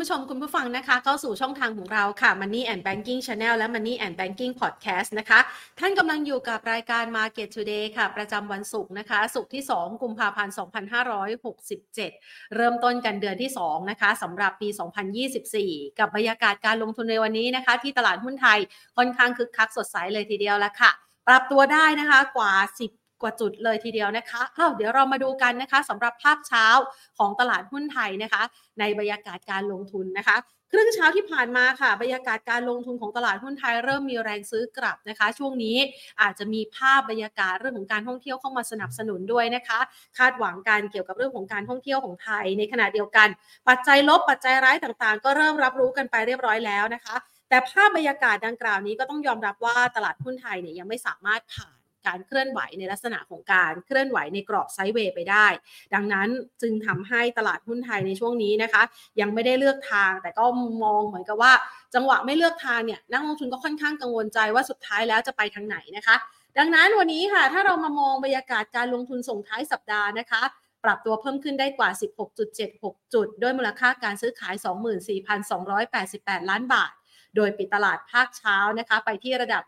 ผู้ชมคุณผู้ฟังนะคะเข้าสู่ช่องทางของเราค่ะ Money and Banking Channel และ Money and Banking Podcast นะคะ ท่านกำลังอยู่กับรายการ Market Today ค่ะ ประจำวันศุกร์นะคะ ศุกร์ที่ 2 กุมภาพันธ์ 2567 เริ่มต้นกันเดือนที่ 2 นะคะสำหรับปี 2024 กับบรรยากาศการลงทุนในวันนี้นะคะ ที่ตลาดหุ้นไทยค่อนข้างคึกคักสดใสเลยทีเดียวแล้วค่ะ ปรับตัวได้นะคะกว่า 10 กว่าจุดเลยทีเดียวนะคะอ้าวเดี๋ยวเรามาดูกันนะคะสำหรับภาพเช้าของตลาดหุ้นไทยนะคะ ในบรรยากาศการลงทุนนะคะครึ่งเช้าที่ผ่านมาค่ะ บรรยากาศการลงทุนของตลาดหุ้นไทยเริ่มมีแรงซื้อกลับนะคะ ช่วงนี้อาจจะมีภาพบรรยากาศเรื่องของการท่องเที่ยวเข้ามาสนับสนุนด้วยนะคะ คาดหวังการเกี่ยวกับเรื่องของการท่องเที่ยวของไทย ในขณะเดียวกัน ปัจจัยลบปัจจัยร้ายต่างๆ ก็เริ่มรับรู้กันไปเรียบร้อยแล้วนะคะ แต่ภาพบรรยากาศดังกล่าวนี้ก็ต้องยอมรับว่าตลาดหุ้นไทยเนี่ยยังไม่สามารถผ่าน การเคลื่อนไหวในลักษณะของการเคลื่อนไหวในกรอบไซด์เวย์ไปได้ ดังนั้นจึงทำให้ตลาดหุ้นไทยในช่วงนี้นะคะ ยังไม่ได้เลือกทาง แต่ก็มองเหมือนกับว่า จังหวะไม่เลือกทางเนี่ยนักลงทุนก็ค่อนข้างกังวลใจว่าสุดท้ายแล้วจะไปทางไหนนะคะ ดังนั้นวันนี้ค่ะ ถ้าเรามามองบรรยากาศการลงทุนส่งท้ายสัปดาห์นะคะปรับตัวเพิ่มขึ้นได้กว่า 16.76 จุด ด้วยมูลค่าการซื้อขาย 24,288 ล้านบาท โดยปิดตลาดภาคเช้านะคะ ไปที่ระดับ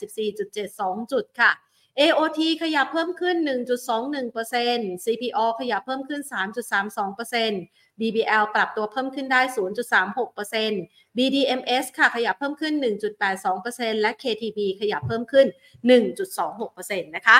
1,384.72 จุดค่ะ AOT ขยับเพิ่มขึ้น 1.21% CPO ขยับเพิ่มขึ้น 3.32% BBL ปรับตัวเพิ่มขึ้นได้ 0.36% BDMs ค่ะขยับเพิ่มขึ้น 1.82%และ KTB ขยับเพิ่มขึ้น 1.26%นะคะ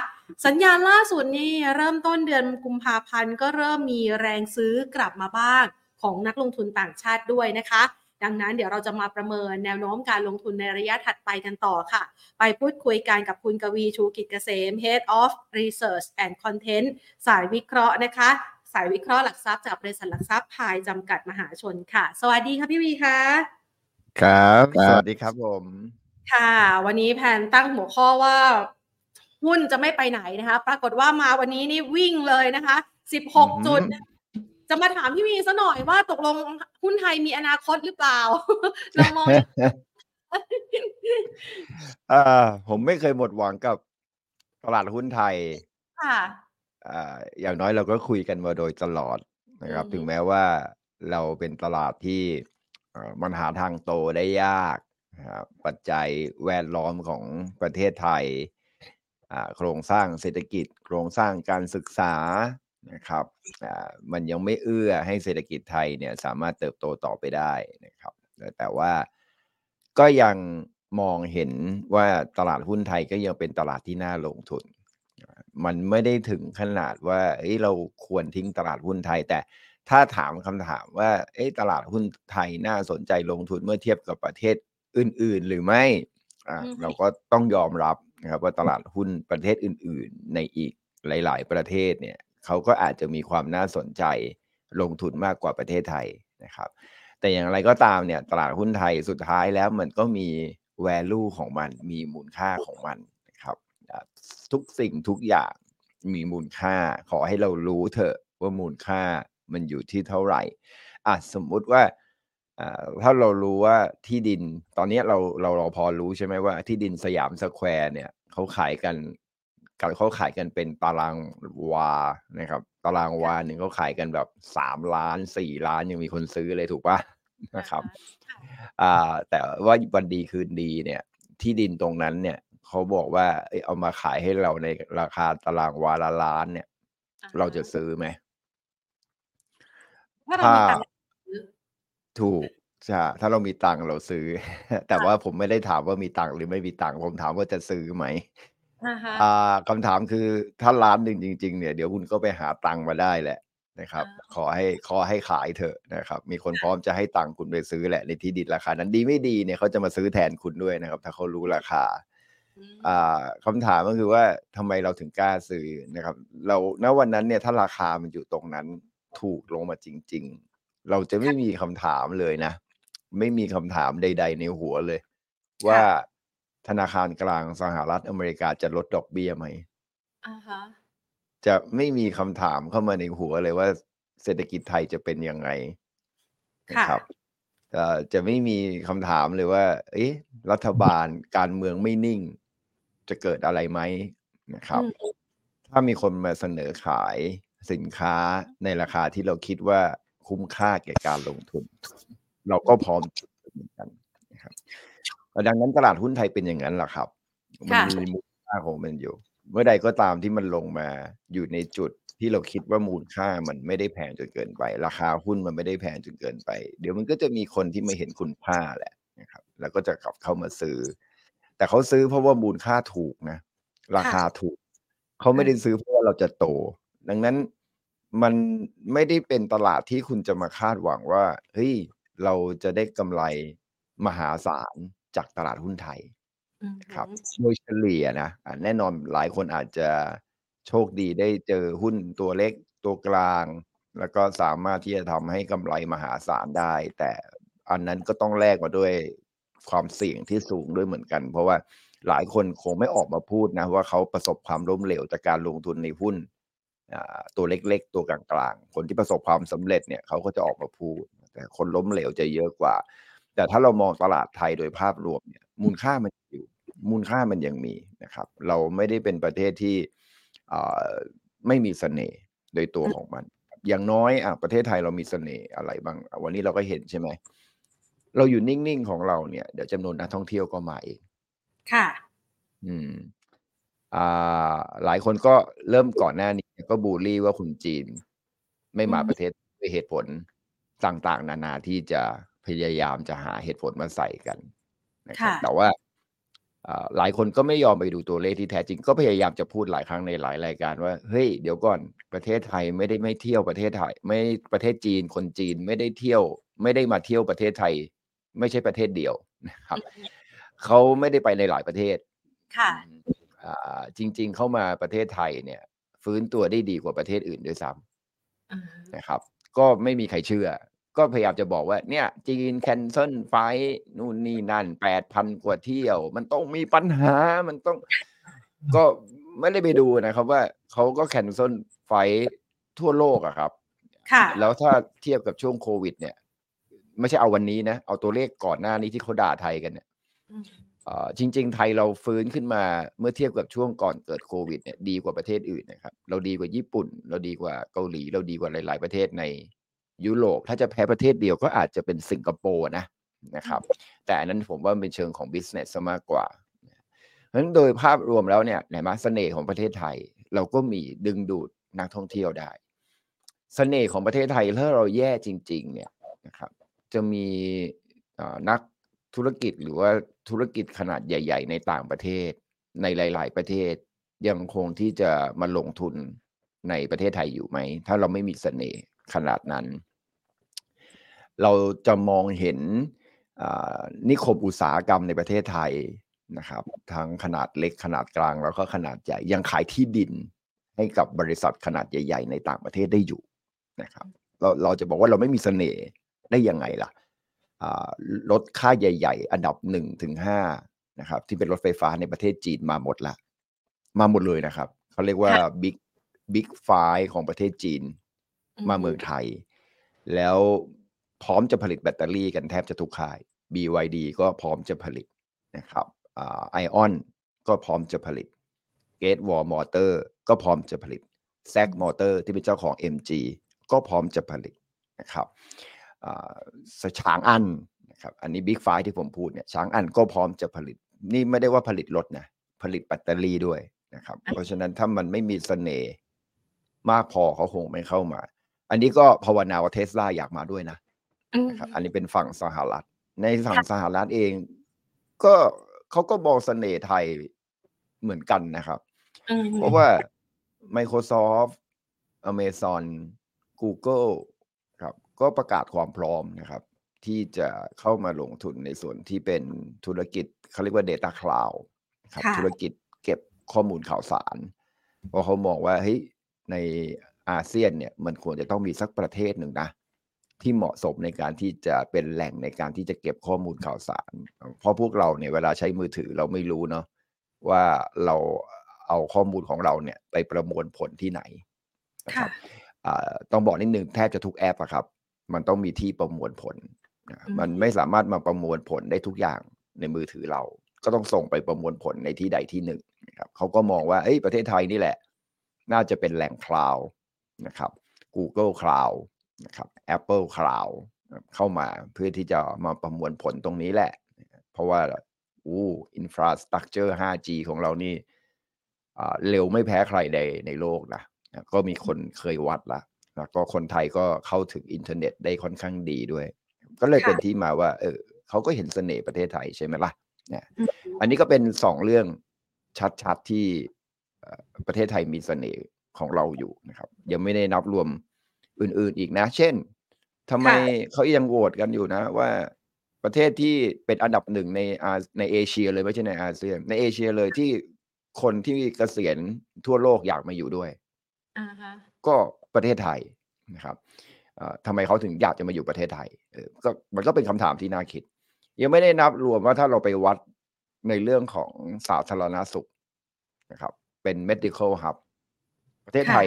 สัญญาณล่าสุดนี้เริ่มต้นเดือนกุมภาพันธ์ก็เริ่มมีแรงซื้อกลับมาบ้างของนักลงทุนต่างชาติด้วยนะคะ ดังนั้นเดี๋ยวเราจะมาประเมินแนวโน้มการลงทุนในระยะถัดไปกันต่อค่ะ ไปพูดคุยกันกับคุณกวีชูกิจเกษม Head of Research and Content สายวิเคราะห์นะคะ สายวิเคราะห์หลักทรัพย์จากบริษัทหลักทรัพย์พายจำกัดมหาชนค่ะ สวัสดีค่ะพี่วีค่ะครับ สวัสดีครับผม ค่ะ วันนี้แผนตั้งหัวข้อว่าหุ้นจะไม่ไปไหนนะคะ ปรากฏว่ามาวันนี้นี่วิ่งเลยนะคะ 16 จุด จะมาถามพี่มีซะหน่อยว่าตกลงหุ้นไทยมีอนาคตหรือเปล่าเรามองอ่าผมไม่เคยหมดหวังกับตลาดหุ้นไทยค่ะอ่าอย่างน้อยเราก็คุยกันมาโดยตลอดนะครับ ถึงแม้ว่าเราเป็นตลาดที่มันหาทางโตได้ยากครับปัจจัยแวดล้อมของประเทศไทย โครงสร้างเศรษฐกิจ โครงสร้างการศึกษา นะครับมันยังไม่เอื้อให้เศรษฐกิจไทยเนี่ยสามารถเติบโตต่อไปได้นะครับ แต่ว่าก็ยังมองเห็นว่าตลาดหุ้นไทยก็ยังเป็นตลาดที่น่าลงทุน มันไม่ได้ถึงขนาดว่าเฮ้ยเราควรทิ้งตลาดหุ้นไทย แต่ถ้าถามคำถามว่าเอ้ตลาดหุ้นไทยน่าสนใจลงทุนเมื่อเทียบกับประเทศอื่น ๆ หรือไม่เราก็ต้องยอมรับนะครับว่าตลาดหุ้นประเทศอื่น ๆ ในอีกหลาย ๆ ประเทศเนี่ย เขาก็อาจจะมีความน่าสนใจลงทุนมากกว่าประเทศไทยนะครับ แต่อย่างไรก็ตามเนี่ยตลาดหุ้นไทยสุดท้ายแล้วมันก็มี value ของมัน มีมูลค่าของมันนะครับทุกสิ่งทุกอย่างมีมูลค่า ขอให้เรารู้เถอะว่ามูลค่ามันอยู่ที่เท่าไหร่อะสมมุติว่าถ้าเรารู้ว่าที่ดินตอนนี้เราเราเราพอรู้ใช่ไหมว่าที่ดินสยามสแควร์เนี่ยเขาขายกัน กันเขาขายกันเป็นตารางวานะครับ ตารางวาหนึ่งเขาขายกันแบบสามล้านสี่ล้านยังมีคนซื้อเลยถูกปะนะครับ อ่า แต่ว่าวันดีคืนดีเนี่ย ที่ดินตรงนั้นเนี่ยเขาบอกว่าเอามาขายให้เราในราคาตารางวาละล้านเนี่ย เราจะซื้อไหมถ้าถูกใช่ถ้าเรามีตังค์เราซื้อ แต่ว่าผมไม่ได้ถามว่ามีตังค์หรือไม่มีตังค์ผมถามว่าจะซื้อไหม อ่าคำถามคือถ้าล้านหนึ่งจริง ๆ เนี่ยเดี๋ยวคุณก็ไปหาตังค์มาได้แหละนะครับ ขอให้ขอให้ขายเถอะนะครับ มีคนพร้อมจะให้ตังค์คุณไปซื้อแหละในที่ดินราคา นั้นดีไม่ดีเนี่ยเขาจะมาซื้อแทนคุณด้วยนะครับ ถ้าเขารู้ราคาอ่าคำถามก็คือว่าทำไมเราถึงกล้าซื้อนะครับ เราณวันนั้นเนี่ยถ้าราคามันอยู่ตรงนั้นถูกลงมาจริง ๆ เราจะไม่มีคำถามเลยนะ ไม่มีคำถามใด ๆ ในหัวเลย ว่า ธนาคารกลางสหรัฐอเมริกาจะลดดอกเบี้ยไหมอ่าฮะจะไม่มีคำถามเข้ามาในหัวเลยว่าเศรษฐกิจไทยจะเป็นยังไงนะครับจะไม่มีคำถามเลยว่า เอ๊ะ รัฐบาลการเมืองไม่นิ่ง จะเกิดอะไรไหมนะครับ ถ้ามีคนมาเสนอขายสินค้าในราคาที่เราคิดว่าคุ้มค่าแก่การลงทุน เราก็พร้อมเหมือนกันนะครับ ดังนั้นตลาดหุ้นไทยเป็นอย่างนั้นแหละครับ มันมีมูลค่าของมันอยู่ เมื่อใดก็ตามที่มันลงมาอยู่ในจุดที่เราคิดว่ามูลค่ามันไม่ได้แพงจนเกินไป ราคาหุ้นมันไม่ได้แพงจนเกินไป เดี๋ยวมันก็จะมีคนที่ไม่เห็นคุณค่าแหละนะครับ แล้วก็จะกลับเข้ามาซื้อ แต่เขาซื้อเพราะว่ามูลค่าถูกนะ ราคาถูก เขาไม่ได้ซื้อเพราะว่าเราจะโต ดังนั้นมันไม่ได้เป็นตลาดที่คุณจะมาคาดหวังว่าเฮ้ยเราจะได้กำไรมหาศาล จากตลาดหุ้นไทยครับโดยเฉลี่ยนะแน่นอนหลายคนอาจจะโชคดีได้เจอหุ้นตัวเล็กตัวกลาง แล้วก็สามารถที่จะทำให้กำไรมหาศาลได้ แต่อันนั้นก็ต้องแลกมาด้วยความเสี่ยงที่สูงด้วยเหมือนกัน เพราะว่าหลายคนคงไม่ออกมาพูดนะว่าเขาประสบความล้มเหลวจากการลงทุนในหุ้นตัวเล็กๆ ตัวกลางๆ คนที่ประสบความสำเร็จเนี่ยเขาก็จะออกมาพูด แต่คนล้มเหลวจะเยอะกว่า แต่ถ้าเรามองตลาดไทยโดยภาพรวมเนี่ย มูลค่ามันอยู่ มูลค่ามันยังมีนะครับ เราไม่ได้เป็นประเทศที่ไม่มีเสน่ห์โดยตัวของมัน อย่างน้อยอะประเทศไทยเรามีเสน่ห์อะไรบ้าง วันนี้เราก็เห็นใช่ไหม เราอยู่นิ่งๆของเราเนี่ยเดี๋ยวจำนวนนักท่องเที่ยวก็มาเอง ค่ะ อืม อ่า หลายคนก็เริ่มก่อนหน้านี้ก็บูลลี่ว่าคุณจีน ไม่มาประเทศด้วยเหตุผลต่างๆ นานาที่จะ พยายามจะหาเหตุผลมาใส่กันนะครับแต่ว่าหลายคนก็ไม่ยอมไปดูตัวเลขที่แท้จริง ก็พยายามจะพูดหลายครั้งในหลายรายการว่าเฮ้ยเดี๋ยวก่อนประเทศไทยไม่ได้ไม่เที่ยวประเทศไทย ไม่ประเทศจีนคนจีนไม่ได้เที่ยว ไม่ได้มาเที่ยวประเทศไทย ไม่ใช่ประเทศเดียวนะครับเขาไม่ได้ไปในหลายประเทศค่ะจริง ๆ เข้ามาประเทศไทยเนี่ย ฟื้นตัวได้ดีกว่าประเทศอื่นด้วยซ้ำนะครับ ก็ไม่มีใครเชื่อ ก็พยายามจะบอกว่า เนี่ย จีนแคนเซิลไฟนู่นนี่นั่นแปดพันกว่าเที่ยว มันต้องมีปัญหามันต้อง ก็ไม่ได้ไปดูนะครับว่าเขาก็แคนเซิลไฟทั่วโลกอะครับ ค่ะ แล้วถ้าเทียบกับช่วงโควิด เนี่ย ไม่ใช่เอาวันนี้นะ เอาตัวเลขก่อนหน้านี้ที่เขาด่าไทยกันเนี่ยจริง ๆ ไทยเราฟื้นขึ้นมาเมื่อเทียบกับช่วงก่อนเกิดโควิดเนี่ยดีกว่าประเทศอื่นนะครับ เราดีกว่าญี่ปุ่น เราดีกว่าเกาหลี เราดีกว่าหลาย ๆ ประเทศใน ยุโรปถ้าจะแพ้ประเทศเดียวก็อาจจะเป็นสิงคโปร์นะนะครับ แต่อันนั้นผมว่าเป็นเชิงของบิสเนสมากกว่าเพราะฉะนั้นโดยภาพรวมแล้วเนี่ยในมาเสน่ห์ของประเทศไทย เราก็มีดึงดูดนักท่องเที่ยวได้เสน่ห์ของประเทศไทยถ้าเราแย่จริง ๆ เนี่ยนะครับ จะมีนักธุรกิจหรือว่าธุรกิจขนาดใหญ่ ๆ ในต่างประเทศ ในหลาย ๆ ประเทศยังคงที่จะมาลงทุนในประเทศไทยอยู่ไหม ถ้าเราไม่มีเสน่ห์ขนาดนั้น เราจะมองเห็นนิคมอุตสาหกรรมในประเทศไทยนะครับ ทั้งขนาดเล็กขนาดกลางแล้วก็ขนาดใหญ่ ยังขายที่ดินให้กับบริษัทขนาดใหญ่ ๆ ในต่างประเทศได้อยู่นะครับ เราเราจะบอกว่าเราไม่มีเสน่ห์ได้ยังไงล่ะรถค่าใหญ่ ๆ อันดับหนึ่งถึงห้านะครับ ที่เป็นรถไฟฟ้าในประเทศจีนมาหมดละ มาหมดเลยนะครับ เขาเรียกว่าBig Big Five ของประเทศจีนมาเมืองไทย แล้ว พร้อมจะผลิตแบตเตอรี่กันแทบจะทุกค่าย BYD ก็พร้อมจะผลิตนะครับ Aion ก็พร้อมจะผลิต Great Wall Motor ก็พร้อมจะผลิต SAIC Motor ที่เป็นเจ้าของ MG ก็พร้อมจะผลิตนะครับ Changan นะครับอันนี้ Big Five ที่ผมพูดเนี่ย Changan ก็พร้อมจะผลิต นี่ไม่ได้ว่าผลิตรถนะผลิตแบตเตอรี่ด้วยนะครับ เพราะฉะนั้นถ้ามันไม่มีสเสน่ห์มากพอเขาคงไม่เข้ามา อันนี้ก็ภาวนาว่าเทสลาอยากมาด้วยนะ นะครับอันนี้เป็นฝั่งสหรัฐ ในฝั่งสหรัฐเอง ก็เขาก็มองเสน่ห์ไทยเหมือนกันนะครับ เพราะว่า Microsoft Amazon Google ก็ประกาศความพร้อมนะครับ ที่จะเข้ามาลงทุนในส่วนที่เป็นธุรกิจเขาเรียกว่า Data Cloud ครับ ธุรกิจเก็บข้อมูลข่าวสาร เพราะเขามองว่าเฮ้ยในอาเซียนเนี่ย มันควรจะต้องมีสักประเทศหนึ่งนะ ที่เหมาะสมในการที่จะเป็นแหล่งในการที่จะเก็บข้อมูลข่าวสาร เพราะพวกเราเนี่ยเวลาใช้มือถือเราไม่รู้เนาะว่าเราเอาข้อมูลของเราเนี่ยไปประมวลผลที่ไหนนะครับต้องบอกนิดนึงแทบจะทุกแอปอะครับ มันต้องมีที่ประมวลผลมันไม่สามารถมาประมวลผลได้ทุกอย่างในมือถือเรา ก็ต้องส่งไปประมวลผลในที่ใดที่หนึ่งนะครับเขาก็มองว่าเอ้ยประเทศไทยนี่แหละ น่าจะเป็นแหล่งคลาวด์นะครับ Google Cloud นะครับ Apple Cloud เข้ามาเพื่อที่จะมาประมวลผลตรงนี้แหละ เพราะว่าอู้อินฟราสตรักเจอร์ 5G ของเรานี่เร็วไม่แพ้ใครในในโลกนะ ก็มีคนเคยวัดละแล้วก็คนไทยก็เข้าถึงอินเทอร์เน็ตได้ค่อนข้างดีด้วย ก็เลยเป็นที่มาว่า เออเขาก็เห็นเสน่ห์ประเทศไทยใช่ไหมล่ะเนี่ยอันนี้ก็เป็นสองเรื่องชัดๆที่ประเทศไทยมีเสน่ห์ของเราอยู่นะครับ ยังไม่ได้นับรวม อื่นๆอีกนะ เช่นทำไมเขายังโหวตกันอยู่นะ ว่าประเทศที่เป็นอันดับหนึ่งในอาในเอเชียเลยไม่ใช่ในอาเซียน ในเอเชียเลยที่คนที่เกษียณทั่วโลกอยากมาอยู่ด้วยก็ประเทศไทยนะครับทำไมเขาถึงอยากจะมาอยู่ประเทศไทยก็มันก็เป็นคำถามที่น่าคิด ยังไม่ได้นับรวมว่าถ้าเราไปวัดในเรื่องของสาธารณสุขนะครับ เป็น medical hub ประเทศไทย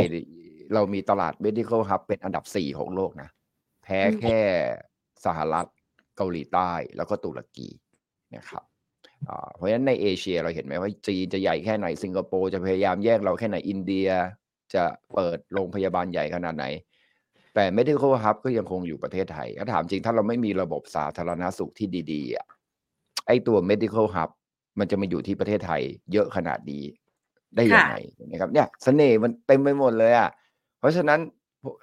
เรามีตลาด medical hub เป็นอันดับสี่ของโลกนะ แพ้แค่สหรัฐเกาหลีใต้แล้วก็ตุรกีนะครับเพราะฉะนั้นในเอเชียเราเห็นไหมว่าจีนจะใหญ่แค่ไหนสิงคโปร์จะพยายามแย่งเราแค่ไหนอินเดียจะเปิดโรงพยาบาลใหญ่ขนาดไหน แต่ medical hub ก็ยังคงอยู่ประเทศไทยถ้าถามจริงถ้าเราไม่มีระบบสาธารณสุขที่ดีๆอะไอตัว medical hub มันจะมาอยู่ที่ประเทศไทยเยอะขนาดนี้ได้ยังไงนะครับเนี่ยเสน่ห์มันเต็มไปหมดเลยอะ เพราะฉะนั้น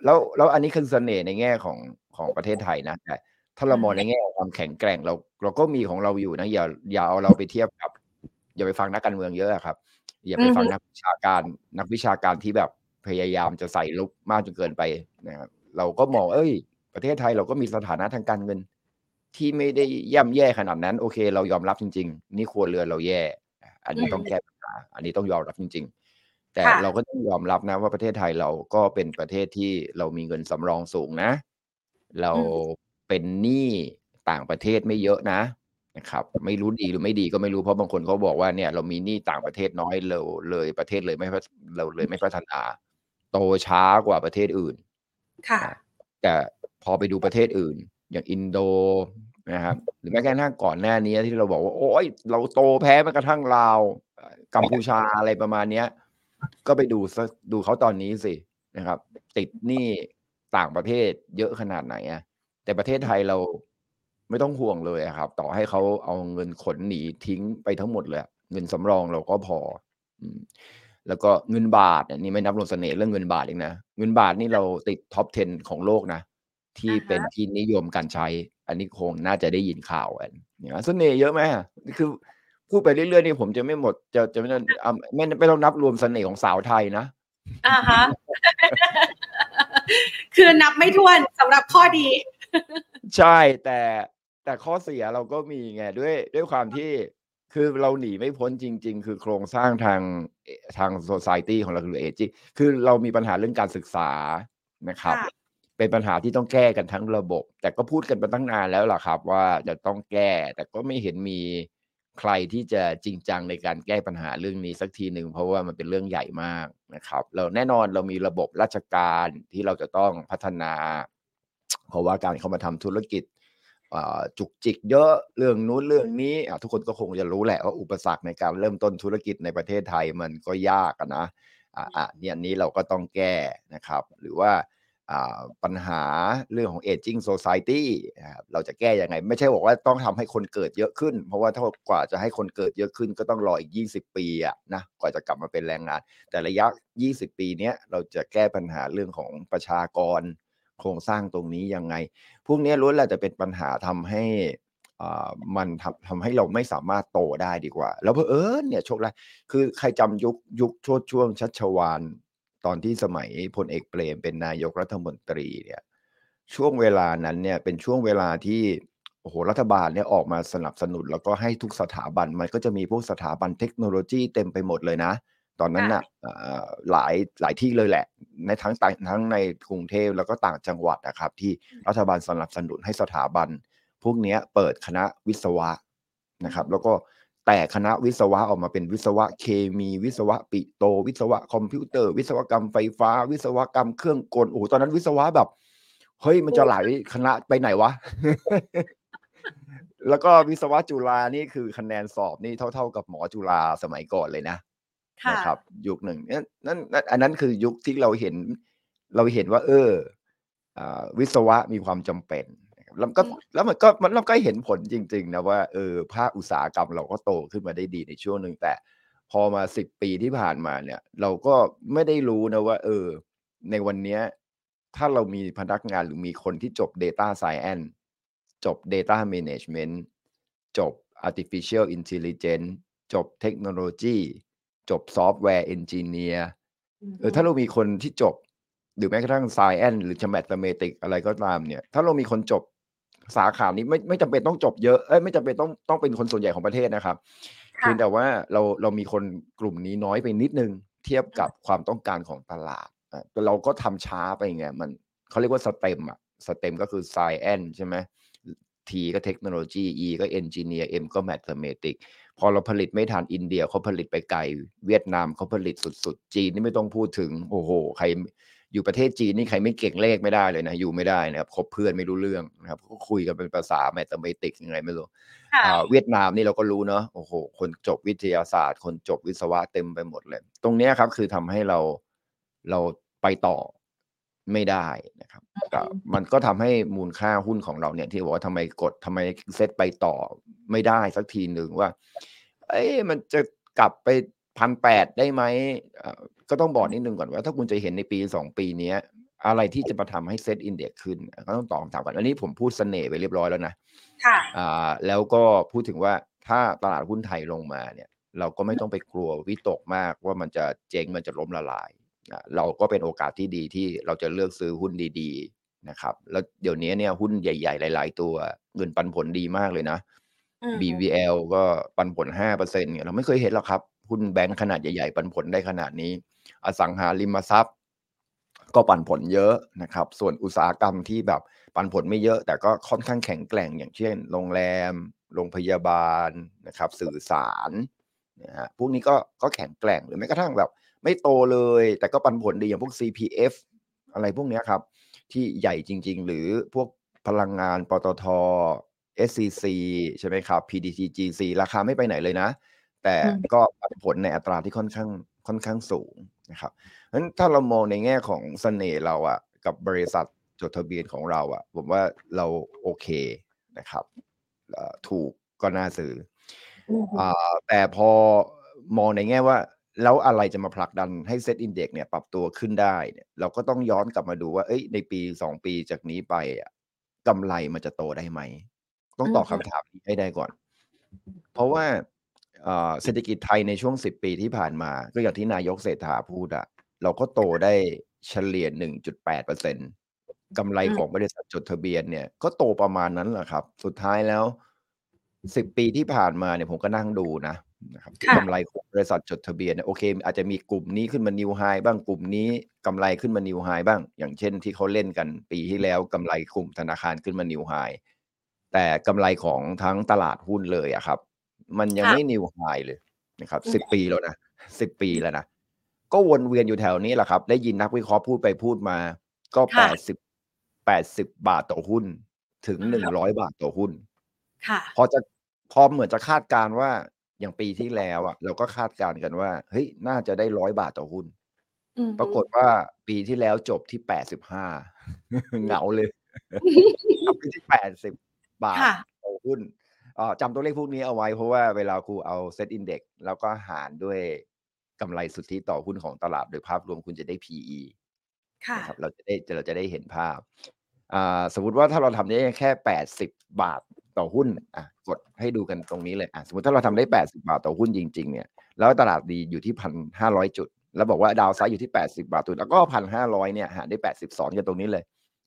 แล้วแล้วอันนี้คือเสน่ห์ในแง่ของของประเทศไทยนะแต่ถ้าเรามองในแง่ของความแข็งแกร่งเรา เราก็มีของเราอยู่นะอย่าอย่าเอาเราไปเทียบกับ อย่าไปฟังนักการเมืองเยอะครับ อย่าไปฟังนักวิชาการนักวิชาการที่แบบพยายามจะใส่ลุกมากจนเกินไปนะครับเราก็มองเอ้ย ประเทศไทยเราก็มีสถานะทางการเงิน ที่ไม่ได้ย่ำแย่ขนาดนั้น โอเค เรายอมรับจริง ๆ นี่ครัวเรือนเราแย่ อันนี้ต้องแก้ปัญหาอันนี้ต้องยอมรับจริง ๆ แต่เราก็ต้องยอมรับนะว่าประเทศไทยเราก็เป็นประเทศที่เรามีเงินสำรองสูงนะ เราเป็นหนี้ต่างประเทศไม่เยอะนะนะครับ ไม่รู้ดีหรือไม่ดีก็ไม่รู้เพราะบางคนเขาบอกว่าเนี่ยเรามีหนี้ต่างประเทศน้อยเราเลยประเทศเลยไม่เราเลยไม่พัฒนา โตช้ากว่าประเทศอื่น ค่ะ แต่พอไปดูประเทศอื่น อย่างอินโดนะครับหรือแม้กระทั่งก่อนหน้านี้ที่เราบอกว่า โอ้ยเราโตแพ้แม้กระทั่งลาวกัมพูชาอะไรประมาณเนี้ย ก็ไปดูดูเขาตอนนี้สินะครับ ติดหนี้ต่างประเทศเยอะขนาดไหนอะแต่ประเทศไทยเราไม่ต้องห่วงเลยครับ ต่อให้เขาเอาเงินขนหนีทิ้งไปทั้งหมดเลยเงินสำรองเราก็พออืมแล้วก็เงินบาทเนี่ยนี่ไม่นับรวมเสน่ห์เรื่องเงินบาทเองนะเงินบาทนี่เราติดท็อป 10 ของโลกนะ ที่เป็นที่นิยมการใช้ อันนี้คงน่าจะได้ยินข่าวกันเนี่ยเสน่ห์เยอะไหมคือ พูดไปเรื่อยๆนี่ผมจะไม่หมดจะจะไม่ไม่ไม่ต้องนับรวมเสน่ห์ของสาวไทยนะอ่าฮะคือนับไม่ถ้วนสำหรับข้อดี ใช่แต่แต่ข้อเสียเราก็มีไงด้วยด้วยความที่คือเราหนีไม่พ้นจริง ๆ คือโครงสร้างทางทางโซซายตี้ของเราคือเอจิคือเรามีปัญหาเรื่องการศึกษานะครับ เป็นปัญหาที่ต้องแก้กันทั้งระบบ แต่ก็พูดกันมาตั้งนานแล้วล่ะครับ ว่าจะต้องแก้ แต่ก็ไม่เห็นมี ใครที่จะจริงจังในการแก้ปัญหาเรื่องนี้สักทีหนึ่งเพราะว่ามันเป็นเรื่องใหญ่มากนะครับ เราแน่นอนเรามีระบบราชการที่เราจะต้องพัฒนา เพราะว่าการเข้ามาทำธุรกิจจุกจิกเยอะเรื่องนู้นเรื่องนี้ทุกคนก็คงจะรู้แหละว่าอุปสรรคในการเริ่มต้นธุรกิจในประเทศไทยมันก็ยากนะอะเนี่ยนี้เราก็ต้องแก้นะครับ หรือว่า ปัญหาเรื่องของ aging society เราจะแก้ยังไง ไม่ใช่บอกว่าต้องทำให้คนเกิดเยอะขึ้น เพราะว่าถ้ากว่าจะให้คนเกิดเยอะขึ้นก็ต้องรออีก 20 ปีอะนะกว่าจะกลับมาเป็นแรงงาน แต่ระยะ 20 ปีนี้เราจะแก้ปัญหาเรื่องของประชากรโครงสร้างตรงนี้ยังไง พวกนี้ล้วนแล้วจะเป็นปัญหาทำให้มันทำทำให้เราไม่สามารถโตได้ดีกว่า แล้วเพอเออเนี่ยโชคร้ายคือใครจำยุคยุคชดช่วงชัชวาน ตอนที่สมัยพลเอกเปรมเป็นนายกรัฐมนตรีเนี่ยช่วงเวลานั้นเนี่ยเป็นช่วงเวลาที่โอ้โหรัฐบาลเนี่ยออกมาสนับสนุน แล้วก็ให้ทุกสถาบันมันก็จะมีพวกสถาบันเทคโนโลยีเต็มไปหมดเลยนะ ตอนนั้นน่ะหลายหลายที่เลยแหละ ในทั้งต่างทั้งในกรุงเทพแล้วก็ต่างจังหวัดนะครับ ที่รัฐบาลสนับสนุนให้สถาบัน พวกนี้เปิดคณะวิศวะนะครับ แล้วก็ แต่คณะวิศวะออกมาเป็นวิศวะเคมี วิศวะปิโต วิศวะคอมพิวเตอร์ วิศวกรรมไฟฟ้า วิศวกรรมเครื่องกลโอ้ตอนนั้นวิศวะแบบเฮ้ยมันจะหลายคณะไปไหนวะ แล้วก็วิศวะจุฬานี่คือคะแนนสอบนี่เท่า ๆ กับหมอจุฬาสมัยก่อนเลยนะนะครับ ยุคหนึ่งนั่นนั่นอันนั้นคือยุคที่เราเห็น เราเห็นว่า เอออ่าวิศวะมีความจำเป็นนะครับ แล้วก็แล้วมันก็มันเราก็เห็นผลจริง ๆ นะว่าเออภาคอุตสาหกรรมเราก็โตขึ้นมาได้ดีในช่วงหนึ่งแต่พอมาสิบปีที่ผ่านมาเนี่ย เราก็ไม่ได้รู้นะว่า เออ ในวันเนี้ยถ้าเรามีพนักงานหรือมีคนที่จบ Data Science จบ Data Management จบ Artificial Intelligence จบเทคโนโลยีจบ Software Engineer เออถ้าเรามีคนที่จบ หรือแม้กระทั่ง Science หรือ Mathematics อะไรก็ตามเนี่ย ถ้าเรามีคนจบ สาขานี้ไม่ไม่จำเป็นต้องจบเยอะเอ้ยไม่จำเป็นต้องต้องเป็นคนส่วนใหญ่ของประเทศนะครับค่ะเพียงแต่ว่าเราเรามีคนกลุ่มนี้น้อยไปนิดนึง เทียบกับความต้องการของตลาดอะแต่เราก็ทำช้าไปไงมันเขาเรียกว่าสเต็มอะสเต็มก็คือ science ใช่ไหม T ก็เทคโนโลยี E ก็ engineer M ก็ mathematics พอเราผลิตไม่ทันอินเดียเขาผลิตไปไกล เวียดนามเขาผลิตสุดๆ จีนนี่ไม่ต้องพูดถึง โอ้โห ใคร อยู่ประเทศจีนนี่ใครไม่เก่งเลขไม่ได้เลยนะ อยู่ไม่ได้นะครับคบเพื่อนไม่รู้เรื่องนะครับก็คุยกันเป็นภาษา mathematics ยังไงไม่รู้ค่ะอ่าเวียดนามนี่เราก็รู้เนาะโอ้โหคนจบวิทยาศาสตร์ คนจบวิศวะเต็มไปหมดเลย ตรงเนี้ยครับคือทำให้เราเราไปต่อไม่ได้นะครับก็มันก็ทำให้มูลค่าหุ้นของเราเนี่ยที่บอกว่าทำไมกดทำไมเซตไปต่อไม่ได้สักทีหนึ่งว่า เอ้ยมันจะกลับไปพันแปดได้ไหมเอ่อ ก็ต้องบอกนิดนึงก่อนว่าถ้าคุณจะเห็นในปีสองปีเนี้ยอะไรที่จะมาทำให้เซตอินเด็กขึ้น ก็ต้องตอบคำถามก่อนอันนี้ผมพูดเสน่ห์ไปเรียบร้อยแล้วนะค่ะอ่าแล้วก็พูดถึงว่าถ้าตลาดหุ้นไทยลงมาเนี่ย เราก็ไม่ต้องไปกลัววิตกมากว่ามันจะเจ๊งมันจะล้มละลายอะเราก็เป็นโอกาสที่ดีที่เราจะเลือกซื้อหุ้นดีๆนะครับ แล้วเดี๋ยวนี้เนี่ยหุ้นใหญ่ ๆ หลาย ๆ ตัวเงินปันผลดีมากเลยนะอืม BVL ก็ปันผลห้าเปอร์เซ็นต์เนี่ยเราไม่เคยเห็นหรอกครับ หุ้นแบงค์ขนาดใหญ่ๆปันผลได้ขนาดนี้ อสังหาริมทรัพย์ ก็ปันผลเยอะนะครับ ส่วนอุตสาหกรรมที่แบบปันผลไม่เยอะ แต่ก็ค่อนข้างแข็งแกร่งอย่างเช่น โรงแรม โรงพยาบาลนะครับ สื่อสารนะฮะพวกนี้ก็ก็แข็งแกร่งหรือแม้กระทั่งแบบ ไม่โตเลย แต่ก็ปันผลดีอย่างพวก CPF อะไรพวกนี้ครับ ที่ใหญ่จริง ๆ หรือพวกพลังงานปตท SCC ใช่ไหมครับ PDTGC ราคาไม่ไปไหนเลยนะ แต่อืมก็ปันผลในอัตราที่ค่อนข้างค่อนข้างสูงนะครับเพราะฉะนั้นถ้าเรามองในแง่ของเสน่ห์เราอะกับบริษัทจดทะเบียนของเราอะผมว่าเราโอเคนะครับเอ่อถูกก็น่าซื้ออืมอ่าแต่พอมองในแง่ว่า แล้วอะไรจะมาผลักดันให้เซตอินเด็กเนี่ยปรับตัวขึ้นได้เนี่ยเราก็ต้องย้อนกลับมาดูว่า เอ้ย ในปีสองปีจากนี้ไปอะกำไรมันจะโตได้ไหม ต้องตอบอืมคำถามนี้ให้ได้ก่อน เพราะว่า เอ่อเศรษฐกิจไทยในช่วงสิบปีที่ผ่านมา ก็อย่างที่นายกเศรษฐาพูดอะเราก็โตได้เฉลี่ย1.8เปอร์เซ็นกำไรของบริษัทจดทะเบียนเนี่ย ก็โตประมาณนั้นแหละครับ สุดท้ายแล้วสิบปีที่ผ่านมาเนี่ยผมก็นั่งดูนะนะครับค่ะกำไรของบริษัทจดทะเบียนเนี่ยโอเค อาจจะมีกลุ่มนี้ขึ้นมา new high บ้างกลุ่มนี้กำไรขึ้นมา new high บ้าง อย่างเช่นที่เขาเล่นกันปีที่แล้วกำไรกลุ่มธนาคารขึ้นมา new high แต่กำไรของทั้งตลาดหุ้นเลยอะครับ มันยังค่ะไม่ new high เลยนะครับอืมสิบปีแล้วนะสิบปีแล้วนะ ก็วนเวียนอยู่แถวนี้แหละครับ ได้ยินนักวิเคราะห์พูดไปพูดมา ก็ค่ะ แปดสิบแปดสิบบาทต่อหุ้น ถึงหนึ่งร้อยบาทต่อหุ้น ค่ะ พอจะพอเหมือนจะคาดการณ์ว่าอย่างปีที่แล้วอะ เราก็คาดการณ์กันว่า เฮ้ยน่าจะได้ร้อยบาทต่อหุ้นอืมปรากฏว่าปีที่แล้วจบที่แปดสิบห้าเหงาเลยจบที่แปดสิบบาทค่ะต่อหุ้นเอ่อ จำตัวเลขพวกนี้เอาไว้เพราะว่าเวลาครูเอาเซตอินเด็กแล้วก็หารด้วยกำไรสุทธิต่อหุ้นของตลาดโดยภาพรวมคุณจะได้ PE ค่ะครับเราจะได้เราจะได้เห็นภาพสมมติว่าถ้าเราทำได้แค่ 80 บาทต่อหุ้นอะกดให้ดูกันตรงนี้เลยอะสมมติถ้าเราทำได้ 80 บาทต่อหุ้นจริง ๆ เนี่ย แล้วตลาดดีอยู่ที่พันห้าร้อยจุด แล้วบอกว่าดาวไซด์อยู่ที่ 80 บาทตุนแล้วก็พันห้าร้อยเนี่ยหารได้ 82 กันตรงนี้เลย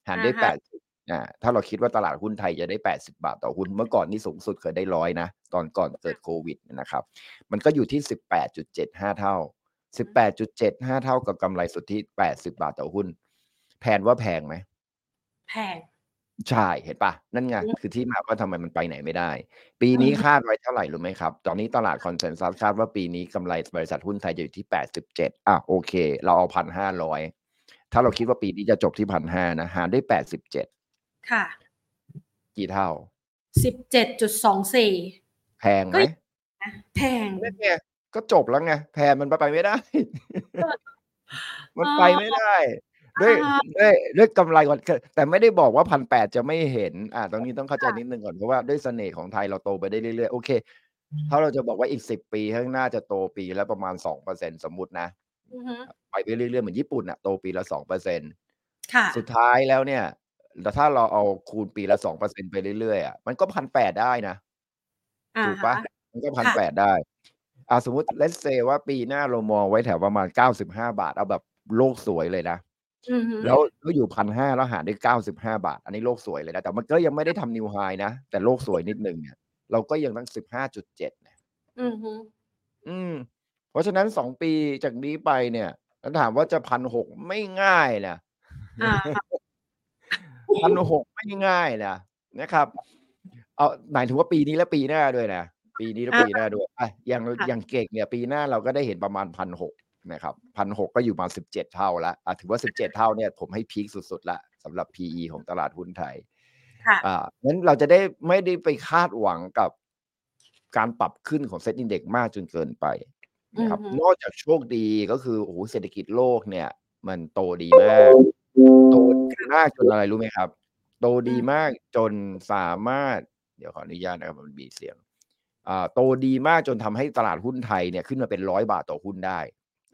หารได้ 80 นะถ้าเราคิดว่าตลาดหุ้นไทยจะได้ 80 บาทต่อหุ้นเมื่อก่อนนี่สูงสุดเคยได้ร้อยนะ ตอนก่อนเกิดโควิดนะครับ มันก็อยู่ที่ 18.75 เท่า 18.75 เท่ากับกำไรสุทธิ 80 บาทต่อหุ้น แพนว่าแพงไหม แพง ใช่ เห็นปะนั่นไง คือที่มาว่าทำไมมันไปไหนไม่ได้ ปีนี้คาดไว้เท่าไหร่รู้ไหมครับ ตอนนี้ตลาดคอนเซนแซสคาดว่าปีนี้กำไรบริษัทหุ้นไทยจะอยู่ที่ 87อะโอเค เราเอาพันห้าร้อยถ้าเราคิดว่าปีนี้จะจบที่พันห้านะหารได้87 ค่ะ กี่เท่าสิบเจ็ดจุดสองสี่แพงไหมเฮ้ยแพงนั่นไงก็จบแล้วไงแพงมันไปไม่ได้เออมันไปไม่ได้ ด้วยอะฮะด้วยด้วยกำไรวันกแต่ไม่ได้บอกว่า1,800จะไม่เห็น อ่าตรงนี้ต้องเข้าใจค่ะนิดหนึ่งก่อนเพราะว่าด้วยเสน่ห์ของไทยเราโตไปได้เรื่อยๆโอเคถ้าเราจะบอกว่าอีก10ปีข้างหน้าจะโตปีละประมาณ2%สมมุตินะอือฮึไปไปเรื่อยๆเหมือนญี่ปุ่นน่ะโตปีละ2%ค่ะสุดท้ายแล้วเนี่ย แต่ถ้าเราเอาคูณปีละ2%ไปเรื่อยๆอะมันก็1,800ได้นะอะถูกฮะเปล่า?มันก็ค่ะ1,800ได้อ่าสมมุติ let's say ว่าปีหน้าเรามองไว้แถวประมาณ95บาท เอาแบบโลกสวยเลยนะอือฮึแล้วแล้วอยู่1,500แล้วหารด้วย95บาท อันนี้โลกสวยเลยนะแต่มันก็ยังไม่ได้ทำ New High นะ แต่โลกสวยนิดหนึ่งเนี่ย เราก็ยังตั้ง15.7นะอือฮึอืม เพราะฉะนั้น2ปีจากนี้ไปเนี่ยแล้วถามว่าจะ1,600ไม่ง่ายนะ อาค่ะ1,600ไม่ง่ายนะนะครับ เอาหมายถึงว่าปีนี้และปีหน้าด้วยนะปีนี้และอาปีหน้าด้วยอะอย่างค่ะอย่างเก่งเนี่ย ปีหน้าเราก็ได้เห็นประมาณ1,600นะครับ1,600ก็อยู่ประมาณ17เท่าแล้วอ่าถือว่า17เท่าเนี่ยผมให้พีกสุดๆแล้วสำหรับ PE ของตลาดหุ้นไทยค่ะอ่างั้นเราจะได้ไม่ได้ไปคาดหวังกับการปรับขึ้นของ Set Index มากจนเกินไปอืนะอครับฮึนอกจากโชคดีก็คือโอ้โฮเศรษฐกิจโลกเนี่ย มันโตดีมาก โตดีมากจนอะไรรู้ไหมครับ?โตอืดีมมากจนสามารถ เดี๋ยวขออนุญาตนะครับมันมีเสียงอ่าโตดีมากจนทำให้ตลาดหุ้นไทยเนี่ยขึ้นมาเป็น100บาทต่อหุ้นได้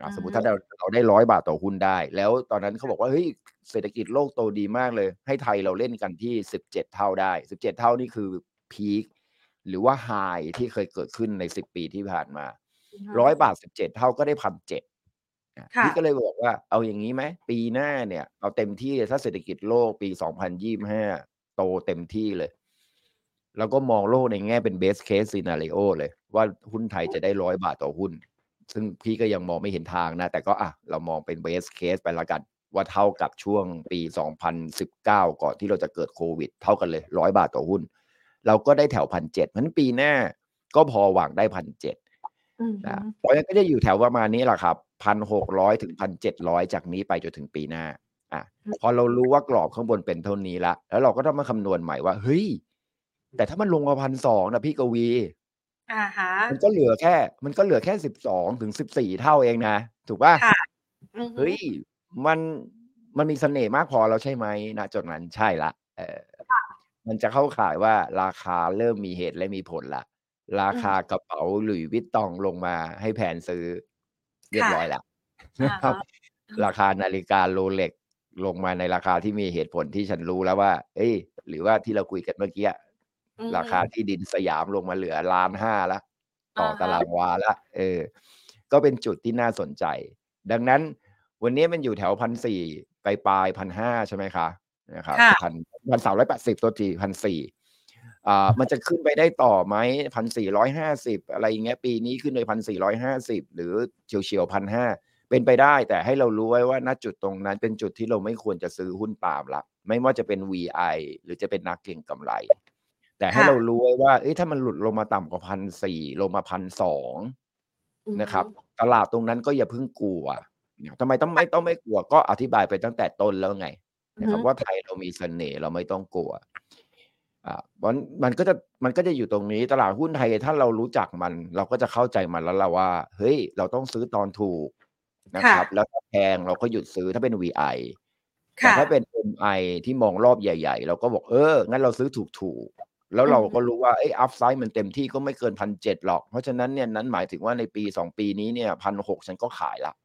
อ่าอือสมมุติฮึถ้าเราเราได้100บาทต่อหุ้นได้ แล้วตอนนั้นเขาบอกว่าเฮ้ยเศรษฐกิจโลกโตดีมากเลย ให้ไทยเราเล่นกันที่17เท่าได้17เท่านี่คือพีกหรือว่า High ที่เคยเกิดขึ้นใน10ปีที่ผ่านมาอือฮึ100บาท17เท่าก็ได้1,700อ่าค่ พี่ะก็เลยบอกว่าเอาอย่างงี้ไหม ปีหน้าเนี่ย เอาเต็มที่เลยถ้าเศรษฐกิจโลกปี 2025 โตเต็มที่เลยเราก็มองโลกในแง่เป็น Best Case Scenario เลย ว่าหุ้นไทยจะได้100บาทต่อหุ้น ซึ่งพี่ก็ยังมองไม่เห็นทางนะ แต่ก็อะเรามองเป็น Best Case ไปแล้วกัน ว่าเท่ากับช่วงปี 2019 ก่อนที่เราจะเกิดโควิด เท่ากันเลย100บาทต่อหุ้น เราก็ได้แถว1,700เพราะฉะนั้นปีหน้าก็พอหวังได้1,700อือฮึนะเพราะฉะนั้นก็จะอยู่แถวประมาณนี้แหละครับ 1,600ถึง1,700จากนี้ไปจนถึงปีหน้าอะอืมพอเรารู้ว่ากรอบข้างบนเป็นเท่านี้แล้วแล้วเราก็ต้องมาคำนวณใหม่ว่า เฮ้ย แต่ถ้ามันลงมา1,200น่ะพี่กวีอะฮะมันก็เหลือแค่ มันก็เหลือแค่12ถึง14เท่าเองนะ ถูกเปล่า?ค่ะอือฮึเฮ้ย มันมันมีเสน่ห์มากพอแล้วใช่ไหมณจุดนั้นใช่แล้วเออค่ะมันจะเข้าข่ายว่าราคาเริ่มมีเหตุและมีผลแล้วราอืคามกระเป๋า Louis Vuitton ลงมาให้แผนซื้อ เรียค่บะร้อยแล้วอะนะครัฮะบอืรามคานาฬิกา Rolex ลงมาในราคาที่มีเหตุผลที่ฉันรู้แล้วว่าเฮ้ย หรือว่าที่เราคุยกันเมื่อกี้อะอือราฮึคาที่ดินสยามลงมาเหลือ1,500,000แล้วอต่อะตาฮะรางวาแล้วเออ ก็เป็นจุดที่น่าสนใจ ดังนั้นวันนี้มันอยู่แถว1,400ปลายๆ1,500ใช่ไหมคะนะครับค่ะพัน1,380โทษที1,400 อ่ามันจะขึ้นไปได้ต่อไหม1,450อะไรอย่างเงี้ยปีนี้ขึ้นไป1,450หรือเฉียวๆ1,500เป็นไปได้แต่ให้เรารู้ไว้ว่าณจุดตรงนั้นเป็นจุดที่เราไม่ควรจะซื้อหุ้นตามแล้วไม่ว่าจะเป็น VI หรือจะเป็นนักเก็งกำไร แต่ให้ค่ะเรารู้ไว้ว่าเฮ้ยถ้ามันหลุดลงมาต่ำกว่า1,400ลงมา1,200อือนะคฮึรับ ตลาดตรงนั้นก็อย่าเพิ่งกลัวทำไมต้องไม่ต้องไม่กลัวก็อธิบายไปตั้งแต่ต้นแล้วไงอืนะอคฮึรับว่าไทยเรามีเสน่ห์เราไม่ต้องกลัว อ่ามันมันก็จะมันก็จะอยู่ตรงนี้ตลาดหุ้นไทยถ้าเรารู้จักมัน เราก็จะเข้าใจมันแล้วล่ะว่า เฮ้ย เราต้องซื้อตอนถูกนะค่คะรับ แล้วถ้าแพงเราก็หยุดซื้อถ้าเป็น VI คแต่่ะถ้าเป็น MI ที่มองรอบใหญ่ ๆ เราก็บอกเออ งั้นเราซื้อถูกๆ แล้วอืเราอฮึก็รู้ว่าเฮ้ยอัปไซด์มันเต็มที่ก็ไม่เกิน1,700หรอก เพราะฉะนั้นเนี่ยนั้นหมายถึงว่าในปี2ปีนี้เนี่ย1,600ฉันก็ขายแล้ว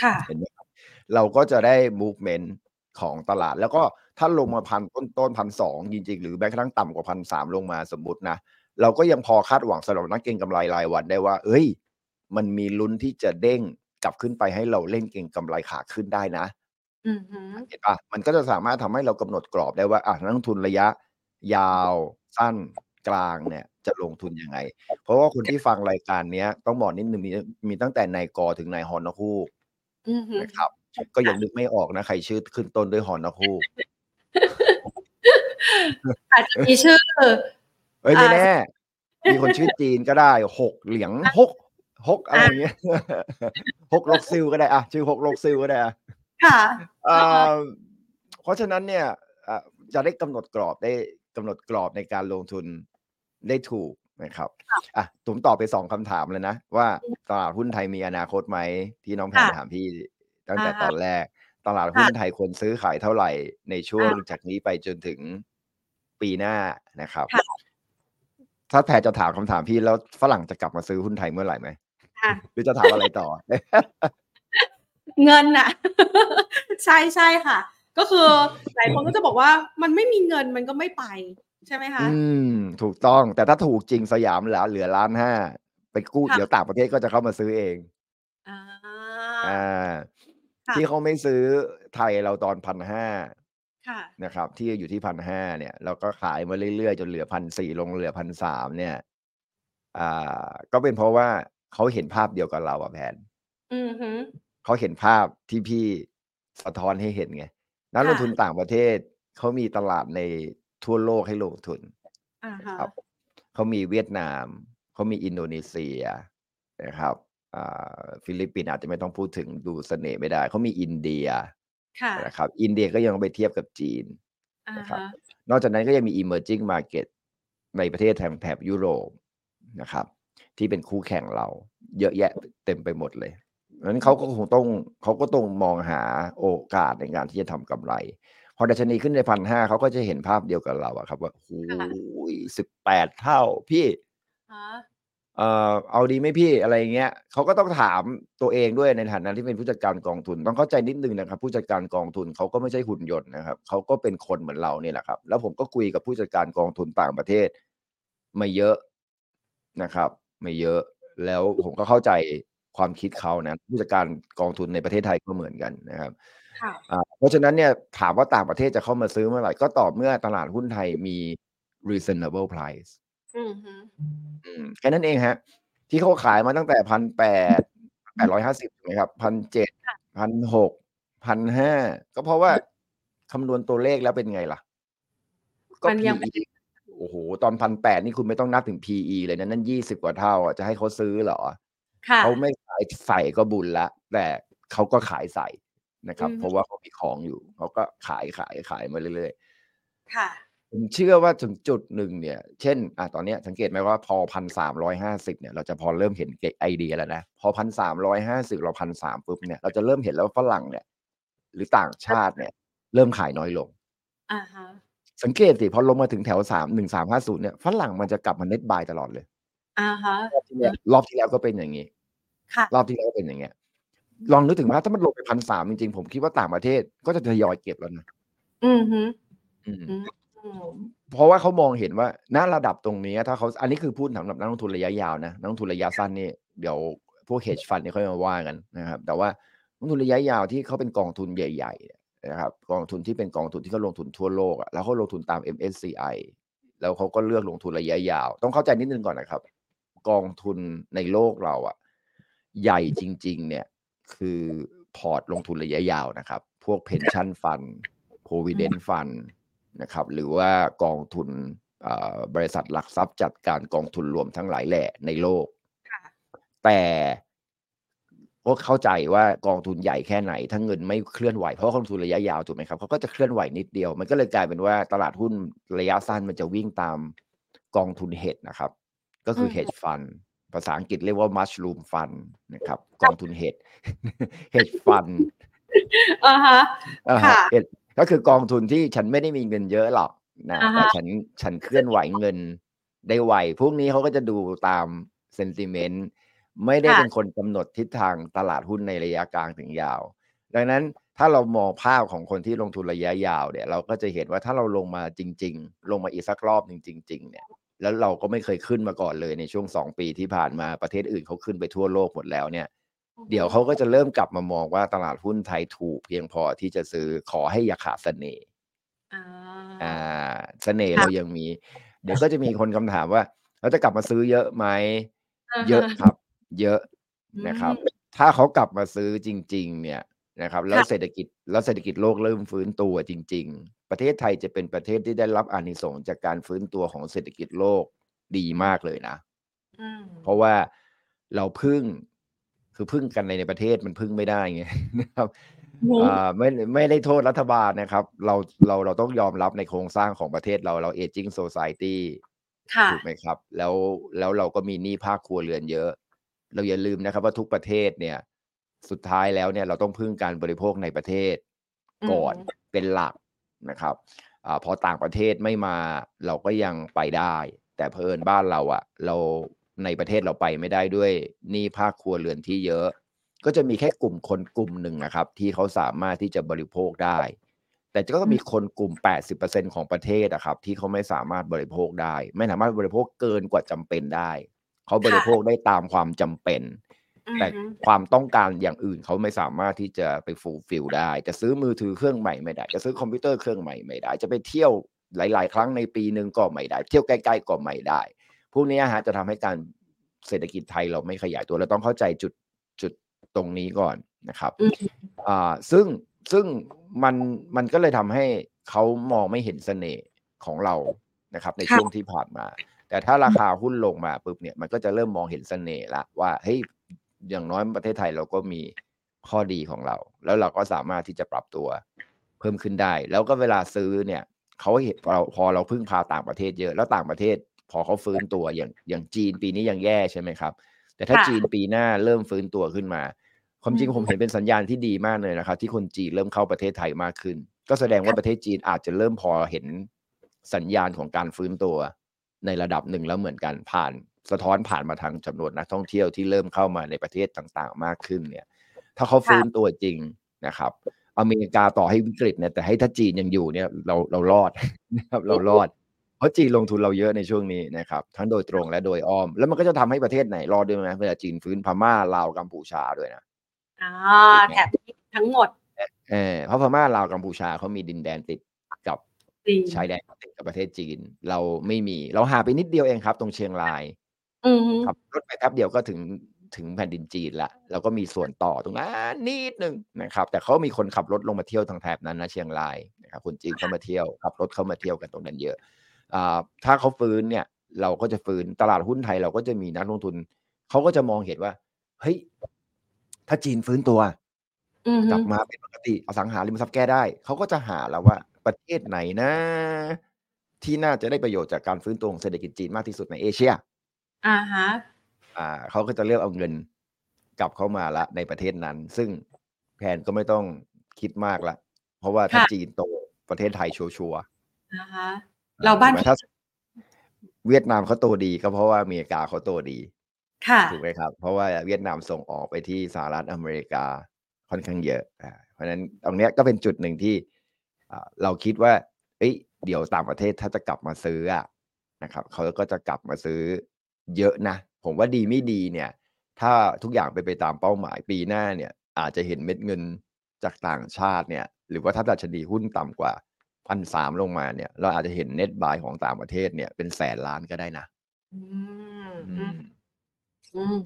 ค่ะ เห็นไหมครับเราก็จะได้มูฟเมนต์ของตลาดแล้วก็ ถ้าลงมา1,000ต้นๆ1,200จริงๆ หรือแม้กระทั่งต่ำกว่า1,300ลงมาสมมุตินะ เราก็ยังพอคาดหวังสำหรับนักเก็งกำไรรายวันได้ว่าเฮ้ย มันมีลุ้นที่จะเด้งกลับขึ้นไปให้เราเล่นเก็งกำไรขาขึ้นได้นะอือฮึเห็นเปล่ามันก็จะสามารถทำให้เรากำหนดกรอบได้ว่าอะนักลงทุนระยะ ยาวสั้นกลางเนี่ยจะลงทุนยังไง เพราะว่าคนที่ฟังรายการเนี้ยต้องบอกนิดหนึ่งมีมีตั้งแต่นายกถึงนายฮอนกฮูกอือฮึนะครับ ก็ยังนึกไม่ออกนะ ใครชื่อขึ้นต้นด้วยฮอนกฮูก อาจจะมีชื่อเฮ้ยอ่าไม่แน่มีคนชื่อจีนก็ได้หกเหลียงฮกฮกอะไรอาอย่างเงี้ยฮกลกซิลก็ได้อะชื่อฮกลกซิลก็ได้อะค่ะเอ่อะฮะอเพราะฉะนั้นเนี่ยอ่าจะได้กำหนดกรอบได้กำหนดกรอบในการลงทุนได้ถูกนะครับค่ะอะผมตอบไป2คำถามเลยนะ ว่าอืมตลาดหุ้นไทยมีอนาคตไหมที่น้องแพค่นะถามพี่ตั้งอะแต่ฮะตอนแรก ตลาดหุ้นไทยควรซื้อขายเท่าไหร่ในช่วงจากนี้ไปจนถึงปีหน้านะครับค่ะถ้าแพรจะถามคำถามพี่แล้วฝรั่งจะกลับมาซื้อหุ้นไทยเมื่อไหร่ไหมค่ะหรือจะถามอะไรต่อ เงินน่ะ ใช่ใช่ค่ะ ก็คือหลายคนก็จะบอกว่ามันไม่มีเงินมันก็ไม่ไป ใช่ไหมคะ อืม ถูกต้อง แต่ถ้าถูกจริงสยามเหลือเหลือล้านห้าไปกู้ค่ะเดี๋ยวต่างประเทศก็จะเข้ามาซื้อเอง อ่าอ่าค่ะ ที่เขาไม่ซื้อไทยเราตอนพันห้าค่ะนะครับ ที่อยู่ที่พันห้าเนี่ยเราก็ขายมาเรื่อยๆ จนเหลือพันสี่ลงเหลือพันสามเนี่ย อ่า ก็เป็นเพราะว่าเขาเห็นภาพเดียวกับเราอะแผนอือหือเขาเห็นภาพที่พี่สะท้อนให้เห็นไงนักลงค่ะทุนต่างประเทศเขามีตลาดในทั่วโลกให้ลงทุนอ่าฮะครับเขามีเวียดนาม เขามีอินโดนีเซียนะครับอ่า ฟิลิปปินส์อาจจะไม่ต้องพูดถึงดูเสน่ห์ไม่ได้ เขามีอินเดียค่ะนะครับ อินเดียก็ยังไปเทียบกับจีนอ่านะครับฮะนอกจากนั้นก็ยังมี emerging market ในประเทศแถบแถบยุโรปนะครับ ที่เป็นคู่แข่งเรา เยอะแยะเต็มไปหมดเลยเพราะฉะนั้นเขาก็คงต้องเขาก็ต้องมองหาโอกาสในการที่จะทำกำไร พอดัชนีขึ้นในพันห้าเขาก็จะเห็นภาพเดียวกับเราอะครับ ว่าโอ้ยสิบแปดเท่าพี่ฮะ เอ่อเอาดีไหมพี่อะไรเงี้ยเขาก็ต้องถามตัวเองด้วยในฐานะที่เป็นผู้จัดการกองทุน ต้องเข้าใจนิดนึงนะครับ ผู้จัดการกองทุนเขาก็ไม่ใช่หุ่นยนต์นะครับเขาก็เป็นคนเหมือนเราเนี่ยแหละครับ แล้วผมก็คุยกับผู้จัดการกองทุนต่างประเทศไม่เยอะนะครับไม่เยอะ แล้วผมก็เข้าใจความคิดเขานะผู้จัดการกองทุนในประเทศไทยก็เหมือนกันนะครับค่ะอ่าเพราะฉะนั้นเนี่ยถามว่าต่างประเทศจะเข้ามาซื้อเมื่อไหร่ก็ต่อเมื่อตลาดหุ้นไทยมี reasonable price อือหืออืม แค่นั้นเองฮะ ที่เขาขายมาตั้งแต่พันแปดแปดร้อยห้าสิบไหมครับพันเจ็ดพันหกพันห้าก็เพราะว่าคำนวณตัวเลขแล้วเป็นไงล่ะ ก็มันยังไม่ PE โอ้โห ตอนพันแปดนี่คุณไม่ต้องนับถึง PE เลยนะนั่นยี่สิบกว่าเท่าอะจะให้เขาซื้อเหรอค่ะเขาไม่ขายใส่ก็บุญละ แต่เขาก็ขายใส่นะครับอืมเพราะว่าเขามีของอยู่ เขาก็ขายขายขายมาเรื่อยๆ ค่ะ ผมเชื่อว่าถึงจุดหนึ่งเนี่ย เช่น อะตอนเนี้ยสังเกตไหมว่าพอพันสามร้อยห้าสิบเนี่ยเราจะพอเริ่มเห็นไอเดียแล้วนะ พอพันสามร้อยห้าสิบเราพันสามปุ๊บเนี่ยเราจะเริ่มเห็นแล้วว่าฝรั่งเนี่ย หรือต่างชาติเนี่ย เริ่มขายน้อยลงอ่าฮะสังเกตสิพอลงมาถึงแถวสามหนึ่งสามห้าศูนย์เนี่ยฝรั่งมันจะกลับมาเน็ตบายตลอดเลยอ่าฮะรอบที่แล้วรอบที่แล้วก็เป็นอย่างนี้ค่ะรอบที่แล้วก็เป็นอย่างเงี้ยลองนึกถึงว่าถ้ามันลงไปพันสามจริงๆ ผมคิดว่าต่างประเทศก็จะทยอยเก็บแล้วนะ อือหืออืมอืม เพราะว่าเขามองเห็นว่าณระดับตรงนี้ ถ้าเขาอันนี้คือพูดสำหรับนักลงทุนระยะยาวนะนักลงทุนระยะสั้นนี่เดี๋ยวพวก hedge fund เนี่ยค่อยมาว่ากันนะครับ แต่ว่านักลงทุนระยะยาวที่เขาเป็นกองทุนใหญ่ๆนะครับกองทุนที่เป็นกองทุนที่เขาลงทุนทั่วโลกอะแล้วเขาลงทุนตาม MSCI แล้วเขาก็เลือกลงทุนระยะยาว ต้องเข้าใจนิดนึงก่อนนะครับ กองทุนในโลกเราอะใหญ่จริง ๆ เนี่ยคือพอร์ตลงทุนระยะยาวนะครับ พวก pension fund provident fund นะครับหรือว่ากองทุนเอ่อบริษัทหลักทรัพย์จัดการกองทุนรวมทั้งหลายแหล่ในโลกค่ะแต่ก็เข้าใจว่ากองทุนใหญ่แค่ไหน ถ้าเงินไม่เคลื่อนไหวเพราะกองทุนระยะยาวถูกไหมครับเขาก็จะเคลื่อนไหวนิดเดียว มันก็เลยกลายเป็นว่าตลาดหุ้นระยะสั้นมันจะวิ่งตามกองทุนเฮดนะครับ ก็คืออืม hedge fund ภาษาอังกฤษเรียกว่า mushroom fund นะครับ กองทุนเฮด hedge fund อ่าฮะอ่าฮะค่ะเอ็ด ก็คือกองทุนที่ฉันไม่ได้มีเงินเยอะหรอกนะอ่าฮะแต่ฉันฉันเคลื่อนไหวเงินได้ไวพวกนี้เขาก็จะดูตามเซนติเมนต์ไม่ได้เป็นคนกำหนดทิศทางตลาดหุ้นในระยะกลางถึงยาว ดังนั้นถ้าเรามองภาพของคนที่ลงทุนระยะยาวเนี่ยเราก็จะเห็นว่าถ้าเราลงมาจริง ๆ ลงมาอีกสักรอบหนึ่งจริง ๆ เนี่ย แล้วเราก็ไม่เคยขึ้นมาก่อนเลยในช่วงสองปีที่ผ่านมาประเทศอื่นเขาขึ้นไปทั่วโลกหมดแล้วเนี่ย เดี๋ยวเขาก็จะเริ่มกลับมามองว่าตลาดหุ้นไทยถูกเพียงพอที่จะซื้อขอให้อย่าขาดเสน่ห์อ่าอ่าเสน่ห์ค่ะเรายังมี เดี๋ยวก็จะมีคนคำถามว่าเราจะกลับมาซื้อเยอะไหมาฮเยอะครับ เยอะอืมนะครับ ถ้าเขากลับมาซื้อจริง ๆ เนี่ยนะครับ แล้วค่ะเศรษฐกิจแล้วเศรษฐกิจโลกเริ่มฟื้นตัวจริง ๆ ประเทศไทยจะเป็นประเทศที่ได้รับอานิสงส์จากการฟื้นตัวของเศรษฐกิจโลกดีมากเลยนะอืมเพราะว่าเราพึ่ง คือพึ่งกันในในประเทศมันพึ่งไม่ได้ไงนะครับงงอ่าไม่ไม่ได้โทษรัฐบาลนะครับ เราเราเราต้องยอมรับในโครงสร้างของประเทศเราเรา aging society ค่ะถูกไหมครับ แล้วแล้วเราก็มีหนี้ภาคครัวเรือนเยอะ เราอย่าลืมนะครับ ว่าทุกประเทศเนี่ย สุดท้ายแล้วเนี่ยเราต้องพึ่งการบริโภคในประเทศ ก่อนอืมเป็นหลักนะครับอาพอต่างประเทศไม่มาเราก็ยังไปได้ แต่เพอเอิญบ้านเราอะเรา ในประเทศเราไปไม่ได้ด้วยหนี้ภาคครัวเรือนที่เยอะ ก็จะมีแค่กลุ่มคนกลุ่มหนึ่งนะครับ ที่เขาสามารถที่จะบริโภคได้ แต่ก็มีคนกลุ่ม 80%ของประเทศอะครับ ที่เขาไม่สามารถบริโภคได้ ไม่สามารถบริโภคเกินกว่าจำเป็นได้ เขาบริโภคได้ตามความจำเป็นอือแต่ฮึความต้องการอย่างอื่นเขาไม่สามารถที่จะไป fulfill ได้ จะซื้อมือถือเครื่องใหม่ไม่ได้ จะซื้อคอมพิวเตอร์เครื่องใหม่ไม่ได้ จะไปเที่ยวหลาย ๆ ครั้งในปีหนึ่งก็ไม่ได้ เที่ยวใกล้ๆก็ไม่ได้ พวกนี้ฮะจะทำให้การเศรษฐกิจไทยเราไม่ขยายตัวเราต้องเข้าใจจุดจุดตรงนี้ก่อนนะครับอืมอ่าซึ่งซึ่งมันมันก็เลยทำให้เขามองไม่เห็นเสน่ห์ของเรานะครับ ในค่ะช่วงที่ผ่านมา แต่ถ้าราคาหุ้นลงมาปุ๊บเนี่ยมันก็จะเริ่มมองเห็นเสน่ห์ละว่าเฮ้ยอย่างน้อยประเทศไทยเราก็มีข้อดีของเรา แล้วเราก็สามารถที่จะปรับตัวเพิ่มขึ้นได้ แล้วก็เวลาซื้อเนี่ยเขาเห็นเราพอเราพึ่งพาต่างประเทศเยอะแล้วต่างประเทศ พอเขาฟื้นตัวอย่างอย่างจีนปีนี้ยังแย่ใช่ไหมครับ แต่ถ้าค่ะจีนปีหน้าเริ่มฟื้นตัวขึ้นมา ความจริงอืมผมเห็นเป็นสัญญาณที่ดีมากเลยนะครับ ที่คนจีนเริ่มเข้าประเทศไทยมากขึ้น ก็แสดงว่าประเทศจีนอาจจะเริ่มพอเห็นสัญญาณของการฟื้นตัวในระดับหนึ่งแล้วเหมือนกันผ่านสะท้อนผ่านมาทางจำนวนนักท่องเที่ยวที่เริ่มเข้ามาในประเทศต่างๆ มากขึ้นเนี่ย ถ้าเขาฟื้นตัวจริงนะครับ อเมริกาต่อให้วิกฤตเนี่ยแต่ให้ถ้าจีนยังอยู่เนี่ยเราเรารอดนะครับเรารอด เพราะจีนลงทุนเราเยอะในช่วงนี้นะครับทั้งโดยตรงและโดยอ้อม แล้วมันก็จะทำให้ประเทศไหนรอดด้วยไหมเวลาจีนฟื้นพม่าลาวกัมพูชาด้วยนะอ่าแถบนี้ทั้งหมดเออเพราะพม่าลาวกัมพูชาเขามีดินแดนติดกับจริงชายแดนติดกับประเทศจีน เราไม่มีเราหาไปนิดเดียวเองครับ ตรงเชียงรายอืมฮึขับรถไปแป๊บเดียวก็ถึงถึงแผ่นดินจีนละแล้วก็มีส่วนต่อตรงนั้นนิดนึงนะครับ แต่เขามีคนขับรถลงมาเที่ยวทางแถบนั้นนะเชียงรายนะครับคนจีนเข้ามาเที่ยวขับรถเข้ามาเที่ยวกันตรงนั้นเยอะอ่า ถ้าเขาฟื้นเนี่ยเราก็จะฟื้นตลาดหุ้นไทยเราก็จะมีนักลงทุน เขาก็จะมองเห็นว่า เฮ้ย ถ้าจีนฟื้นตัวอืมกฮึลับมาเป็นปกติอสังหาริมทรัพย์แก้ได้ เขาก็จะหาแล้วว่าประเทศไหนนะ ที่น่าจะได้ประโยชน์จากการฟื้นตัวของเศรษฐกิจจีนมากที่สุดในเอเชีย อ่าฮะ อ่า เขาก็จะเลือกเอาเงินกลับเข้ามาละในประเทศนั้น ซึ่งแผนก็ไม่ต้องคิดมากละ เพราะว่าถ้าค่ะจีนโตประเทศไทยชัวร์อ่าฮะๆ เราบ้านถูกไหมถ้าเวียดนามเขาโตดีก็เพราะว่าอเมริกาเขาโตดีค่ะถูกไหมครับ เพราะว่าเวียดนามส่งออกไปที่สหรัฐอเมริกาค่อนข้างเยอะอ่าเพราะฉะนั้นตรงเนี้ยก็เป็นจุดหนึ่งที่อ่าเราคิดว่า เอ้ย เดี๋ยวต่างประเทศถ้าจะกลับมาซื้ออะนะครับเขาก็จะกลับมาซื้อเยอะนะ ผมว่าดีไม่ดีเนี่ย ถ้าทุกอย่างไปนไปตามเป้าหมายปีหน้าเนี่ย อาจจะเห็นเม็ดเงินจากต่างชาติเนี่ย หรือว่าถ้าดัชนีหุ้นต่ำกว่า พันสามลงมาเนี่ย เราอาจจะเห็นเน็ตบายของต่างประเทศเนี่ยเป็นแสนล้านก็ได้นะอืมอือืมมอืม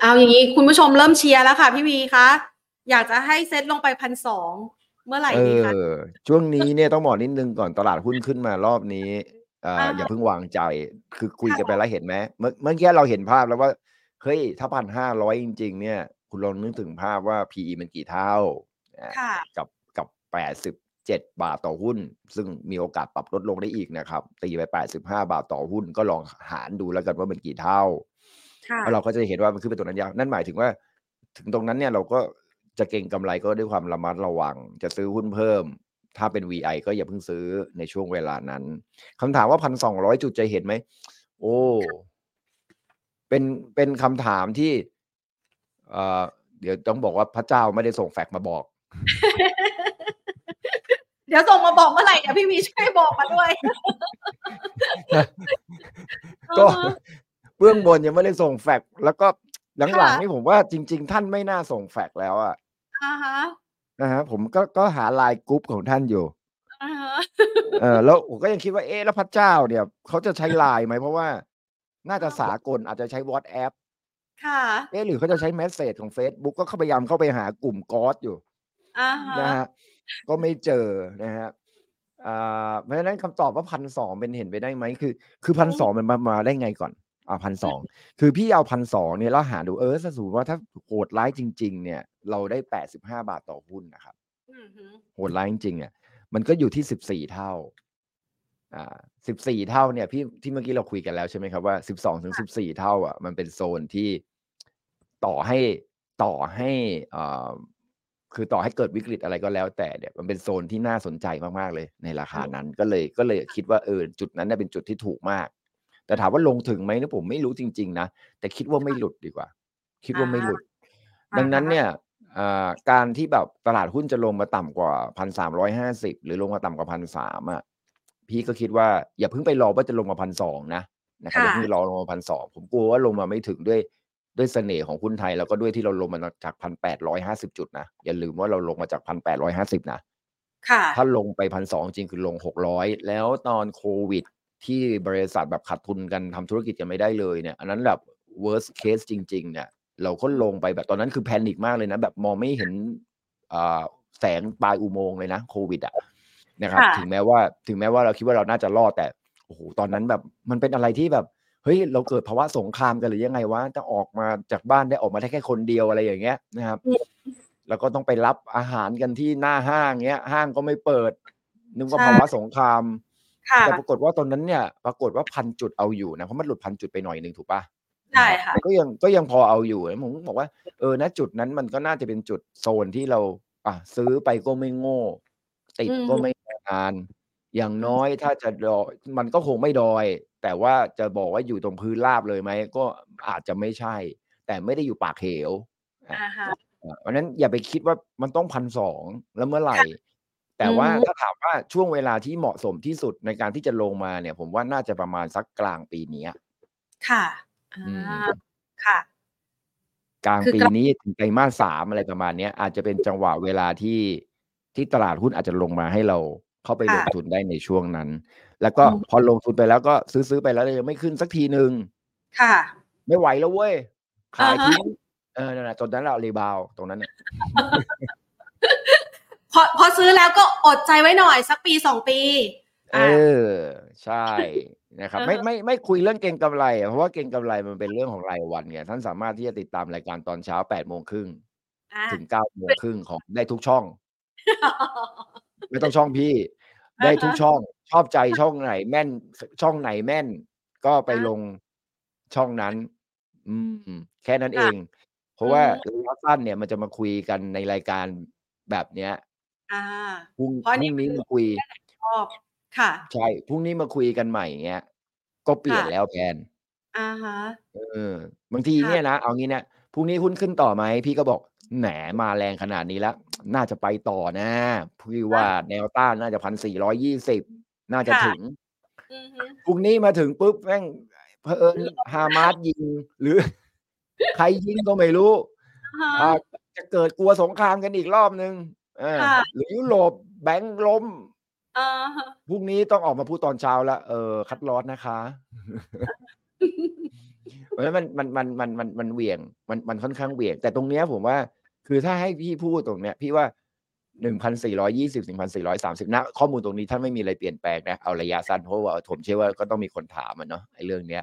เอาอย่างนี้คุณผู้ชมเริ่มเชียร์แล้วค่ะพี่วีคะอยากจะให้เซ็ตลงไปพันสองเมื่อไหร่เอดีคะอช่วงนี้เนี่ยต้องบอกนิดนึงก่อนตลาดหุ้นขึ้นมารอบนี้เอ่ออ่าอย่าเพิ่งวางใจ คือคุยค่ะกันไปแล้วเห็นไหมเมื่อเมื่อกี้เราเห็นภาพแล้วว่าเฮ้ยถ้าพันห้าร้อยจริง ๆ เนี่ย คุณลองนึกถึงภาพว่า PE มันกี่เท่าอะค่ะกับกับแปดสิบ เจ็ดบาทต่อหุ้น ซึ่งมีโอกาสปรับลดลงได้อีกนะครับ ตีไปแปดสิบห้าบาทต่อหุ้นก็ลองหารดูแล้วกันว่ามันกี่เท่าค่ะแล้วเราก็จะเห็นว่ามันขึ้นไปตรงนั้นยาวนั่นหมายถึงว่า ถึงตรงนั้นเนี่ยเราก็จะเก่งกำไรก็ด้วยความระมัดระวัง จะซื้อหุ้นเพิ่ม ถ้าเป็น VI ก็อย่าเพิ่งซื้อในช่วงเวลานั้นคำถามว่าพันสองร้อยจุดจะเห็นไหมโอ้เป็นเป็นคำถามที่เอ่อเดี๋ยวต้องบอกว่าพระเจ้าไม่ได้ส่งแฟกซ์มาบอกเดี๋ยวส่งมาบอกเมื่อไหร่เดี๋ยวพี่วีช่วยบอกมาด้วย ก็อ่าฮะเบื้องบนยังไม่ได้ส่งแฟกซ์แล้วก็หลังค่ะๆนี่ผมว่าจริง ๆ ท่านไม่น่าส่งแฟกซ์แล้วอะอ่าฮะนะฮะผมก็ก็หา LINE group ของท่านอยู่อ่าฮะเออแล้วผมก็ยังคิดว่าเอ๊ะแล้วพระเจ้าเนี่ยเขาจะใช้ไลน์ไหมเพราะว่า น่าจะสากลอาจจะใช้ WhatsApp ค่ะ เอ๊ะหรือเขาจะใช้ message ของ Facebook ก็เข้าพยายามเข้าไปหากลุ่ม God อยู่อ่าฮะนะฮะ ก็ไม่เจอนะฮะอ่าเพราะฉะนั้นคำตอบว่าพันสองเป็นเห็นไปได้ไหมคือ คือพันสองมันมามาได้ไงก่อนอ่าพันสองคือพี่เอาพันสองเนี่ยแล้วหาดูเออสมมติว่าถ้าโหดร้ายจริง ๆ เนี่ย เราได้แปดสิบห้าบาทต่อหุ้นนะครับอืมฮึโหดร้ายจริงๆเนี่ยมันก็อยู่ที่สิบสี่เท่าอ่าสิบสี่เท่าเนี่ยพี่ที่เมื่อกี้เราคุยกันแล้วใช่ไหมครับว่าสิบสองถึงสิบสี่เท่าอะมันเป็นโซนที่ต่อให้ต่อให้อ่า คือต่อให้เกิดวิกฤตอะไรก็แล้ว แต่เนี่ยมันเป็นโซนที่น่าสนใจมากๆเลยในราคานั้นก็เลยก็เลยคิดว่าเออจุดนั้นน่ะเป็นจุดที่ถูกมาก แต่ถามว่าลงถึงไหมเนี่ยผมไม่รู้จริง ๆ นะ แต่คิดว่าไม่หลุดดีกว่า คิดว่าไม่หลุด ดังนั้นเนี่ยอ่าการที่แบบตลาดหุ้นจะลงมาต่ำกว่าพันสามร้อยห้าสิบหรือลงมาต่ำกว่าพันสามอะพี่ก็คิดว่าอย่าเพิ่งไปรอว่าจะลงมาพันสองนะนะครับอย่าค่ะเพิ่งรอลงมาพันสองผมกลัวว่าลงมาไม่ถึงด้วย ด้วยเสน่ห์ของหุ้นไทยแล้วก็ด้วยที่เราลงมาจากพันแปดร้อยห้าสิบจุดนะอย่าลืมว่าเราลงมาจากพันแปดร้อยห้าสิบนะค่ะถ้าลงไปพันสองจริงคือลงหกร้อยแล้วตอนโควิด ที่บริษัทแบบขาดทุนกันทำธุรกิจกันไม่ได้เลยเนี่ยอันนั้นแบบ worst case จริง ๆ เนี่ย เราก็ลงไปแบบตอนนั้นคือแพนิคมากเลยนะ แบบมองไม่เห็นอ่าแสงปลายอุโมงค์เลยนะโควิดอะนะครับค่ะถึงแม้ว่าถึงแม้ว่าเราคิดว่าเราน่าจะรอดแต่โอ้โหตอนนั้นแบบมันเป็นอะไรที่แบบ เฮ้ยเราเกิดภาวะสงครามกันหรือยังไงวะจะออกมาจากบ้านได้ออกมาได้แค่คนเดียวอะไรอย่างเงี้ยนะครับ แล้วก็ต้องไปรับอาหารกันที่หน้าห้างเงี้ย ห้างก็ไม่เปิด นึกว่าใช่ภาวะสงครามค่ะแต่ปรากฏว่าตอนนั้นเนี่ย ปรากฏว่าพันจุดเอาอยู่นะเพราะมันหลุดพันจุดไปหน่อยหนึ่งถูกปะใช่ค่ะแต่ก็ยังก็ยังพอเอาอยู่นะผมบอกว่าเออณจุดนั้นมันก็น่าจะเป็นจุดโซนที่เรา อะซื้อไปก็ไม่โง่ ติดอืมก็ไม่นาน อย่างน้อยถ้าจะดอยมันก็คงไม่ดอย แต่ว่าจะบอกว่าอยู่ตรงพื้นราบเลยไหม ก็อาจจะไม่ใช่ แต่ไม่ได้อยู่ปากเหวอ่าฮะอ่าเพราะฉะนั้นอย่าไปคิดว่ามันต้องพันสองแล้วเมื่อไหร่ แต่ว่าอืมถ้าถามว่าช่วงเวลาที่เหมาะสมที่สุดในการที่จะลงมาเนี่ย ผมว่าน่าจะประมาณสักกลางปีเนี้ยค่ะอ่อืมาค่ะ กลางคือปีกลางนี้ถึงไตรมาสสามอะไรประมาณเนี้ยอาจจะเป็นจังหวะเวลาที่ที่ตลาดหุ้นอาจจะลงมาให้เรา เข้าไปลงทุนได้ในช่วงนั้น แล้วก็พอลงทุนไปแล้วก็ซื้อซื้อไปแล้วยังไม่ขึ้นสักทีหนึ่งค่ะ ไม่ไหวแล้วเว้ยขายอ่าฮะทิ้งเออนั่นแหละตอนนั้นเรารีบาวตรงนั้นน่ะพอพอซื้อแล้วก็อดใจไว้หน่อยสักปีสองปี เออ่าอใช่นะครับอ่าฮะไม่ไม่ไม่คุยเรื่องเก็งกำไรอะเพราะว่าเก็งกำไรมันเป็นเรื่องของรายวันไงท่านสามารถที่จะติดตามรายการตอนเช้าแปดโมงครึ่งอ่าถึงเก้าโมงครึ่งของได้ทุกช่อง ไม่ต้องช่องพี่ ได้ทุกอ่าฮะช่อง ชอบใจช่องไหน แม่นช่องไหนแม่น ก็ไปอ่าลงช่องนั้น อืม แค่นั้นเอค่ะงเพราะว่าอืมระยะสั้นเนี่ยมันจะมาคุยกันในรายการแบบเนี้ยอ่าพรุ่งเพราะพนี่รุ่งนี้มาคุยชอบค่ะ ใช่พรุ่งนี้มาคุยกันใหม่เงี้ย ก็เปลี่ยนค่ะแล้วแพนอ่าฮะเออบางทีค่ะเนี่ยนะเอางี้เนี่ยพรุ่งนี้หุ้นขึ้นต่อไหมพี่ก็บอก แหมมาแรงขนาดนี้แล้ว น่าจะไปต่อนะพี่ว่าแนวต้านน่าจะพันสี่ร้อยยี่สิบน่าจะค่ะถึงอือฮึพรุ่งนี้มาถึงปุ๊บแม่งเผอิญฮามาสยิง หรือ ใครยิงก็ไม่รู้อ่าอ่าฮะจะเกิดกลัวสงครามกันอีกรอบนึงเออค่ะหรือยุโรปแบงค์ล้มอ่าฮะพรุ่งนี้ต้องออกมาพูดตอนเช้าแล้วเออ คัดลอสนะคะ เพราะฉะนั้นมันมันมันมันมันมันเหวี่ยงมันมันค่อนข้างเหวี่ยง แต่ตรงเนี้ยผมว่า คือถ้าให้พี่พูดตรงเนี้ย พี่ว่าหนึ่งพันสี่ร้อยี่สิบหนึ่งพันสี่ร้อยสามสิบนะข้อมูลตรงนี้ท่านไม่มีอะไรเปลี่ยนแปลงนะเอาระยะสั้นเพราะว่าผมเชื่อว่าก็ต้องมีคนถามมันเนาะไอ้เรื่องเนี้ย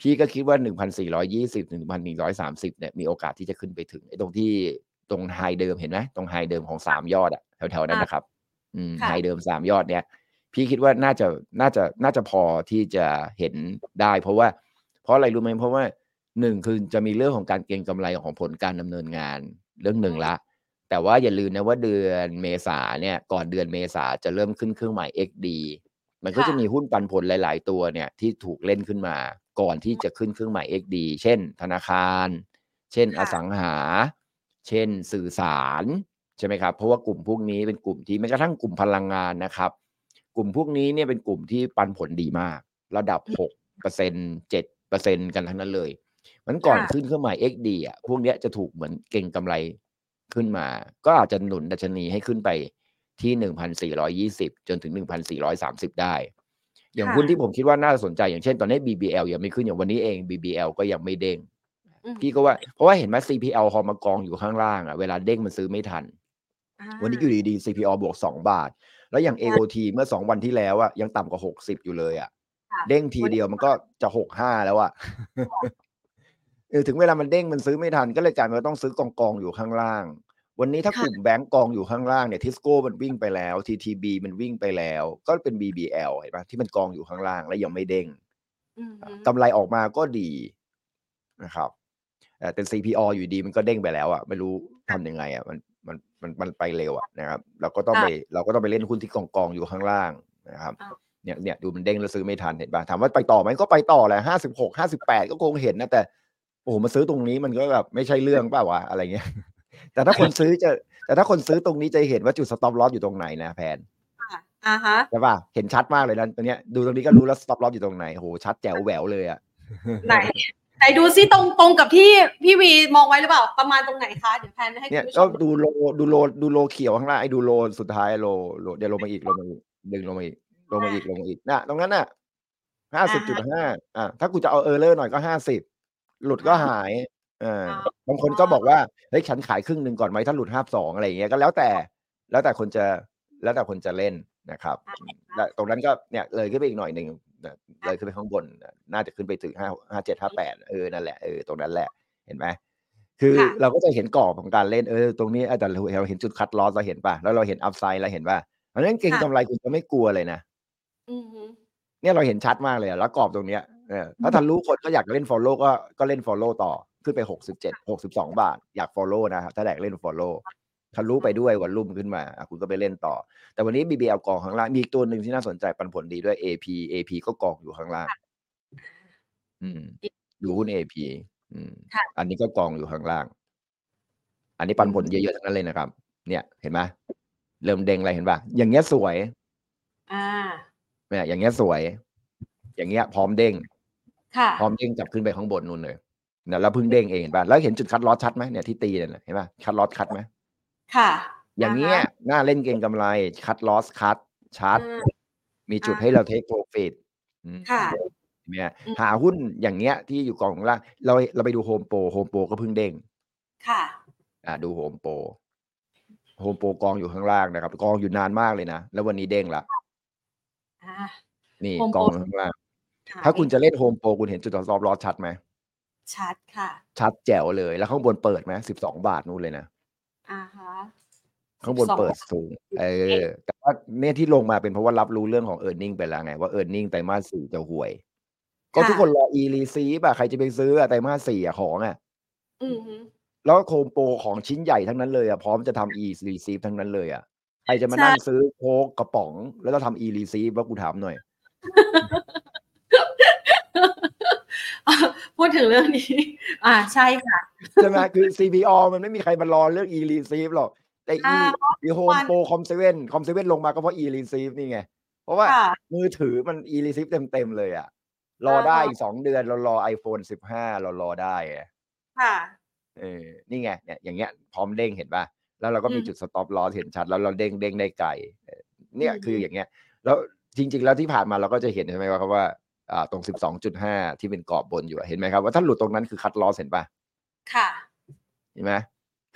พี่ก็คิดว่าหนึ่งพันสี่ร้อยี่สิบหนึ่งพันหนึ่งร้อยสามสิบเนี่ยมีโอกาสที่จะขึ้นไปถึงไอ้ตรงที่ตรงไฮเดิมเห็นไหมตรงไฮเดิมของสามยอดอะแถวๆนั้นนะครับ อืมค่ะไฮเดิมสามยอดเนี้ยพี่คิดว่าน่าจะน่าจะน่าจะพอที่จะเห็นได้ เพราะว่า เพราะอะไรรู้ไหมเพราะว่าหนึ่งคือจะมีเรื่องของการเก็งกำไรของผลการดำเนินงานเรื่องหนึ่งละ แต่ว่าอย่าลืมนะว่าเดือนเมษาเนี่ยก่อนเดือนเมษาจะเริ่มขึ้นเครื่องหมาย XD มันก็ค่ะจะมีหุ้นปันผลหลาย ๆ ตัวเนี่ยที่ถูกเล่นขึ้นมา ก่อนที่จะขึ้นเครื่องหมาย XD เช่น ธนาคาร เช่นอค่ะสังหา เช่น สื่อสารใช่ไหมครับ เพราะว่ากลุ่มพวกนี้เป็นกลุ่มที่แม้กระทั่งกลุ่มพลังงานนะครับ กลุ่มพวกนี้เนี่ยเป็นกลุ่มที่ปันผลดีมาก ระดับหก เปอร์เซ็นเจ็ดเปอร์เซ็นกันทั้งนั้นเลยมันก่อนค่ะขึ้นเครื่องหมาย XD อะพวกเนี้ยจะถูกเหมือนเก่งกำไรขึ้นมา ก็อาจจะหนุนดัชนีให้ขึ้นไปที่หนึ่งพันสี่ร้อยี่สิบจนถึงหนึ่งพันสี่ร้อยสามสิบได้ อย่างค่ะหุ้นที่ผมคิดว่าน่าสนใจอย่างเช่นตอนนี้ BBL ยังไม่ขึ้นอย่างวันนี้เอง BBL ก็ยังไม่เด้งอืมพี่ก็ว่าเพราะว่าเห็นไหม CPL พอมากองอยู่ข้างล่างอะเวลาเด้งมันซื้อไม่ทันอ่าวันนี้อยู่ดีๆ CPO บวกสองบาท แล้วอย่าง AOT เมื่อสองวันที่แล้วอะยังต่ำกว่าหกสิบอยู่เลยอะค่ะ เด้งทีเดียวมันก็จะหกห้าแล้วอะเออถึงเวลามันเด้งมันซื้อไม่ทันก็เลยกลายเป็นว่าต้องซื้อกองกองๆอยู่ข้างล่าง วันนี้ถ้ากค่ะลุ่มแบงก์กองอยู่ข้างล่างเนี่ยทิสโก้มันวิ่งไปแล้ว TTB มันวิ่งไปแล้ว ก็เป็น BBL เห็นปะที่มันกองอยู่ข้างล่างแล้วยังไม่เด้งอืมฮึกำไรออกมาก็ดีนะครับแต่เป็น CPO อยู่ดีมันก็เด้งไปแล้วอะไม่รู้ทำยังไงอะมันมันมันมันไปเร็วอะนะครับ เราก็ต้องค่ะไปเราก็ต้องไปเล่นหุ้นที่กองกองๆอยู่ข้างล่างนะครับอ้าว เนี่ยเนี่ยดูมันเด้งแล้วซื้อไม่ทันเห็นป่ะถามว่าไปต่อไหมก็ไปต่อแหละห้าสิบหกห้าสิบแปดก็คงเห็นนะแต่โอ้โหมาซื้อตรงนี้มันก็แบบไม่ใช่เรื่องเปล่าวะอะไรเงี้ย แต่ถ้าคนซื้อจะ แต่ถ้าคนซื้อตรงนี้จะเห็นว่าจุดสต็อปลอสอยู่ตรงไหนนะแพนค่ะอ่าฮะใช่ป่ะเห็นชัดมากเลยนะตรงเนี้ยดูตรงนี้ก็รู้แล้วสต็อปลอสอยู่ตรงไหนโหชัดแจ๋วแหววเลยอะไหนไหนดูซิตรงตรงกับที่พี่วีมองไว้หรือเปล่าประมาณตรงไหนคะเดี๋ยวแพนให้คุเนี่ยณผู้ชก็มดูโลดูโลดูโลเขียวข้างล่างไอ้ดูโลสุดท้ายโลโลเดี๋ยวลงมาอีกลงมาอีกดึงลงมาอีก ลงมาอีกลงมาอีกน่ะตรงนั้นน่ะห้าสิบจุดห้าอะถ้ากูจะเอาเออร์เลอร์หน่อยก็ห้าสิบหลุดก็หายอ่าบางคนก็บอกว่าเฮ้ยฉันขายครึ่งหนึ่งก่อนไหมถ้าหลุดห้าสองอะไรอย่างเงี้ยก็แล้วแต่แล้วแต่คนจะแล้วแต่คนจะเล่นนะครับแล้วตรงนั้นก็เนี่ยเลยขึ้นไปอีกหน่อยหนึ่งนะเลยขึ้นไปข้างบนนะน่าจะขึ้นไปถึงห้าห้าเจ็ดห้าแปดเออนั่นแหละเออตรงนั้นแหละเห็นไหมคือค่ะเราก็จะเห็นกรอบของการเล่นเออตรงนี้เออแต่เราเราเห็นจุดคัดลอสเราเห็นป่ะแล้วเราเห็นอัพไซด์เราเห็นป่ะเพราะฉะนั้นเก่งค่ะกำไรคุณจะไม่กลัวเลยนะอือฮึ เนี่ยเราเห็นชัดมากเลยอะแล้วกรอบตรงเนี้ยเออถ้าทันรู้คนก็อยากเล่น follow ก็ก็เล่น follow ต่อขึ้นไปหกสิบเจ็ดหกสิบสองบาท อยาก follow นะครับถ้าอยากเล่น follow ทะลุไปด้วยวันรุ่มขึ้นมาอะคุณก็ไปเล่นต่อ แต่วันนี้ BBL กองข้างล่างมีอีกตัวหนึ่งที่น่าสนใจปันผลดีด้วย AP AP ก็กองอยู่ข้างล่าง อืมดูหุ้น AP อืมค่ะอันนี้ก็กองอยู่ข้างล่าง อันนี้ปันผลเยอะๆทั้งนั้นเลยนะครับ เนี่ย เห็นไหมเริ่มเด้งอะไรเห็นป่ะอย่างเงี้ยสวย อ่า เนี่ยอย่างเงี้ยสวย อย่างเงี้ยพร้อมเด้งค่ะพร้อมเด้งจับขึ้นไปข้างบนนู่นเลยเนี่ยแล้วเพิ่งเด้งเองเห็นป่ะแล้วเห็นจุด cut loss ชัดไหมเนี่ยที่ตีเนี่ยนะเห็นป่ะ cut loss ชัดไหมค่ะ อย่างเงี้ยน่าเล่นเก็งกำไร cut loss ชัดชัดอ่ามีจุดอ่าให้เรา take profit ค่ะเนี่ยอืมหาหุ้นอย่างเงี้ยที่อยู่กองข้างล่างเราเราไปดู HomePro HomePro ก็เพิ่งเด้งค่ะ อ่าดู HomePro HomePro กองอยู่ข้างล่างนะครับ กองอยู่นานมากเลยนะ แล้ววันนี้เด้งละอ่า นี่ Home กอง Pro อยู่ข้างล่างค่ะถ้าคุณจะเล่น HomePro คุณเห็นจุด stop loss ชัดไหม ชัดค่ะ ชัดแจ๋วเลย แล้วข้างบนเปิดไหมสิบสองบาทนู่นเลยนะ อ่าฮะ ข้างบน12เปิดสูง เออ แต่ว่าเนี่ยที่ลงมาเป็นเพราะว่ารับรู้เรื่องของ earning ไปแล้วไง ว่า earning ไตรมาสสี่จะห่วย ก็ค่ะทุกคนรอ e-Receipt ป่ะ ใครจะไปซื้ออะไตรมาสสี่อะของอะอือฮึแล้ว HomePro ของชิ้นใหญ่ทั้งนั้นเลยอะพร้อมจะทำ e-Receipt ทั้งนั้นเลยอะ ใครจะมานั่งซื้อโค้กกระป๋อง แล้วก็ทำอีรีซีว่ากูถามหน่อย พูดถึงเรื่องนี้ อ่าใช่ค่ะ ใช่ไหมคือ CPO มันไม่มีใครมารอเรื่อง e receive หรอก แต่ e อ่า e home pro com 7 com 7ลงมาก็เพราะ e receive นี่ไง เพราะว่าค่ะมือถือมัน e receive เต็มๆเลยอะรอได้อ่าฮะอีกสองเดือน เรารอ iPhone 15 เรารอได้ไงค่ะ เออ นี่ไงเนี่ยอย่างเงี้ยพร้อมเด้งเห็นป่ะ แล้วเราก็มีอืมจุด stop loss เห็นชัด แล้วเราเด้งเด้งได้ไกลเออเนี่ยอืมคืออย่างเงี้ย แล้วจริง ๆ แล้วที่ผ่านมาเราก็จะเห็นใช่ไหมว่าครับว่าอ่าตรง 12.5 ที่เป็นกรอบบนอยู่อะเห็นไหมครับว่าถ้าหลุดตรงนั้นคือคัดลอสเห็นป่ะค่ะเห็นไหม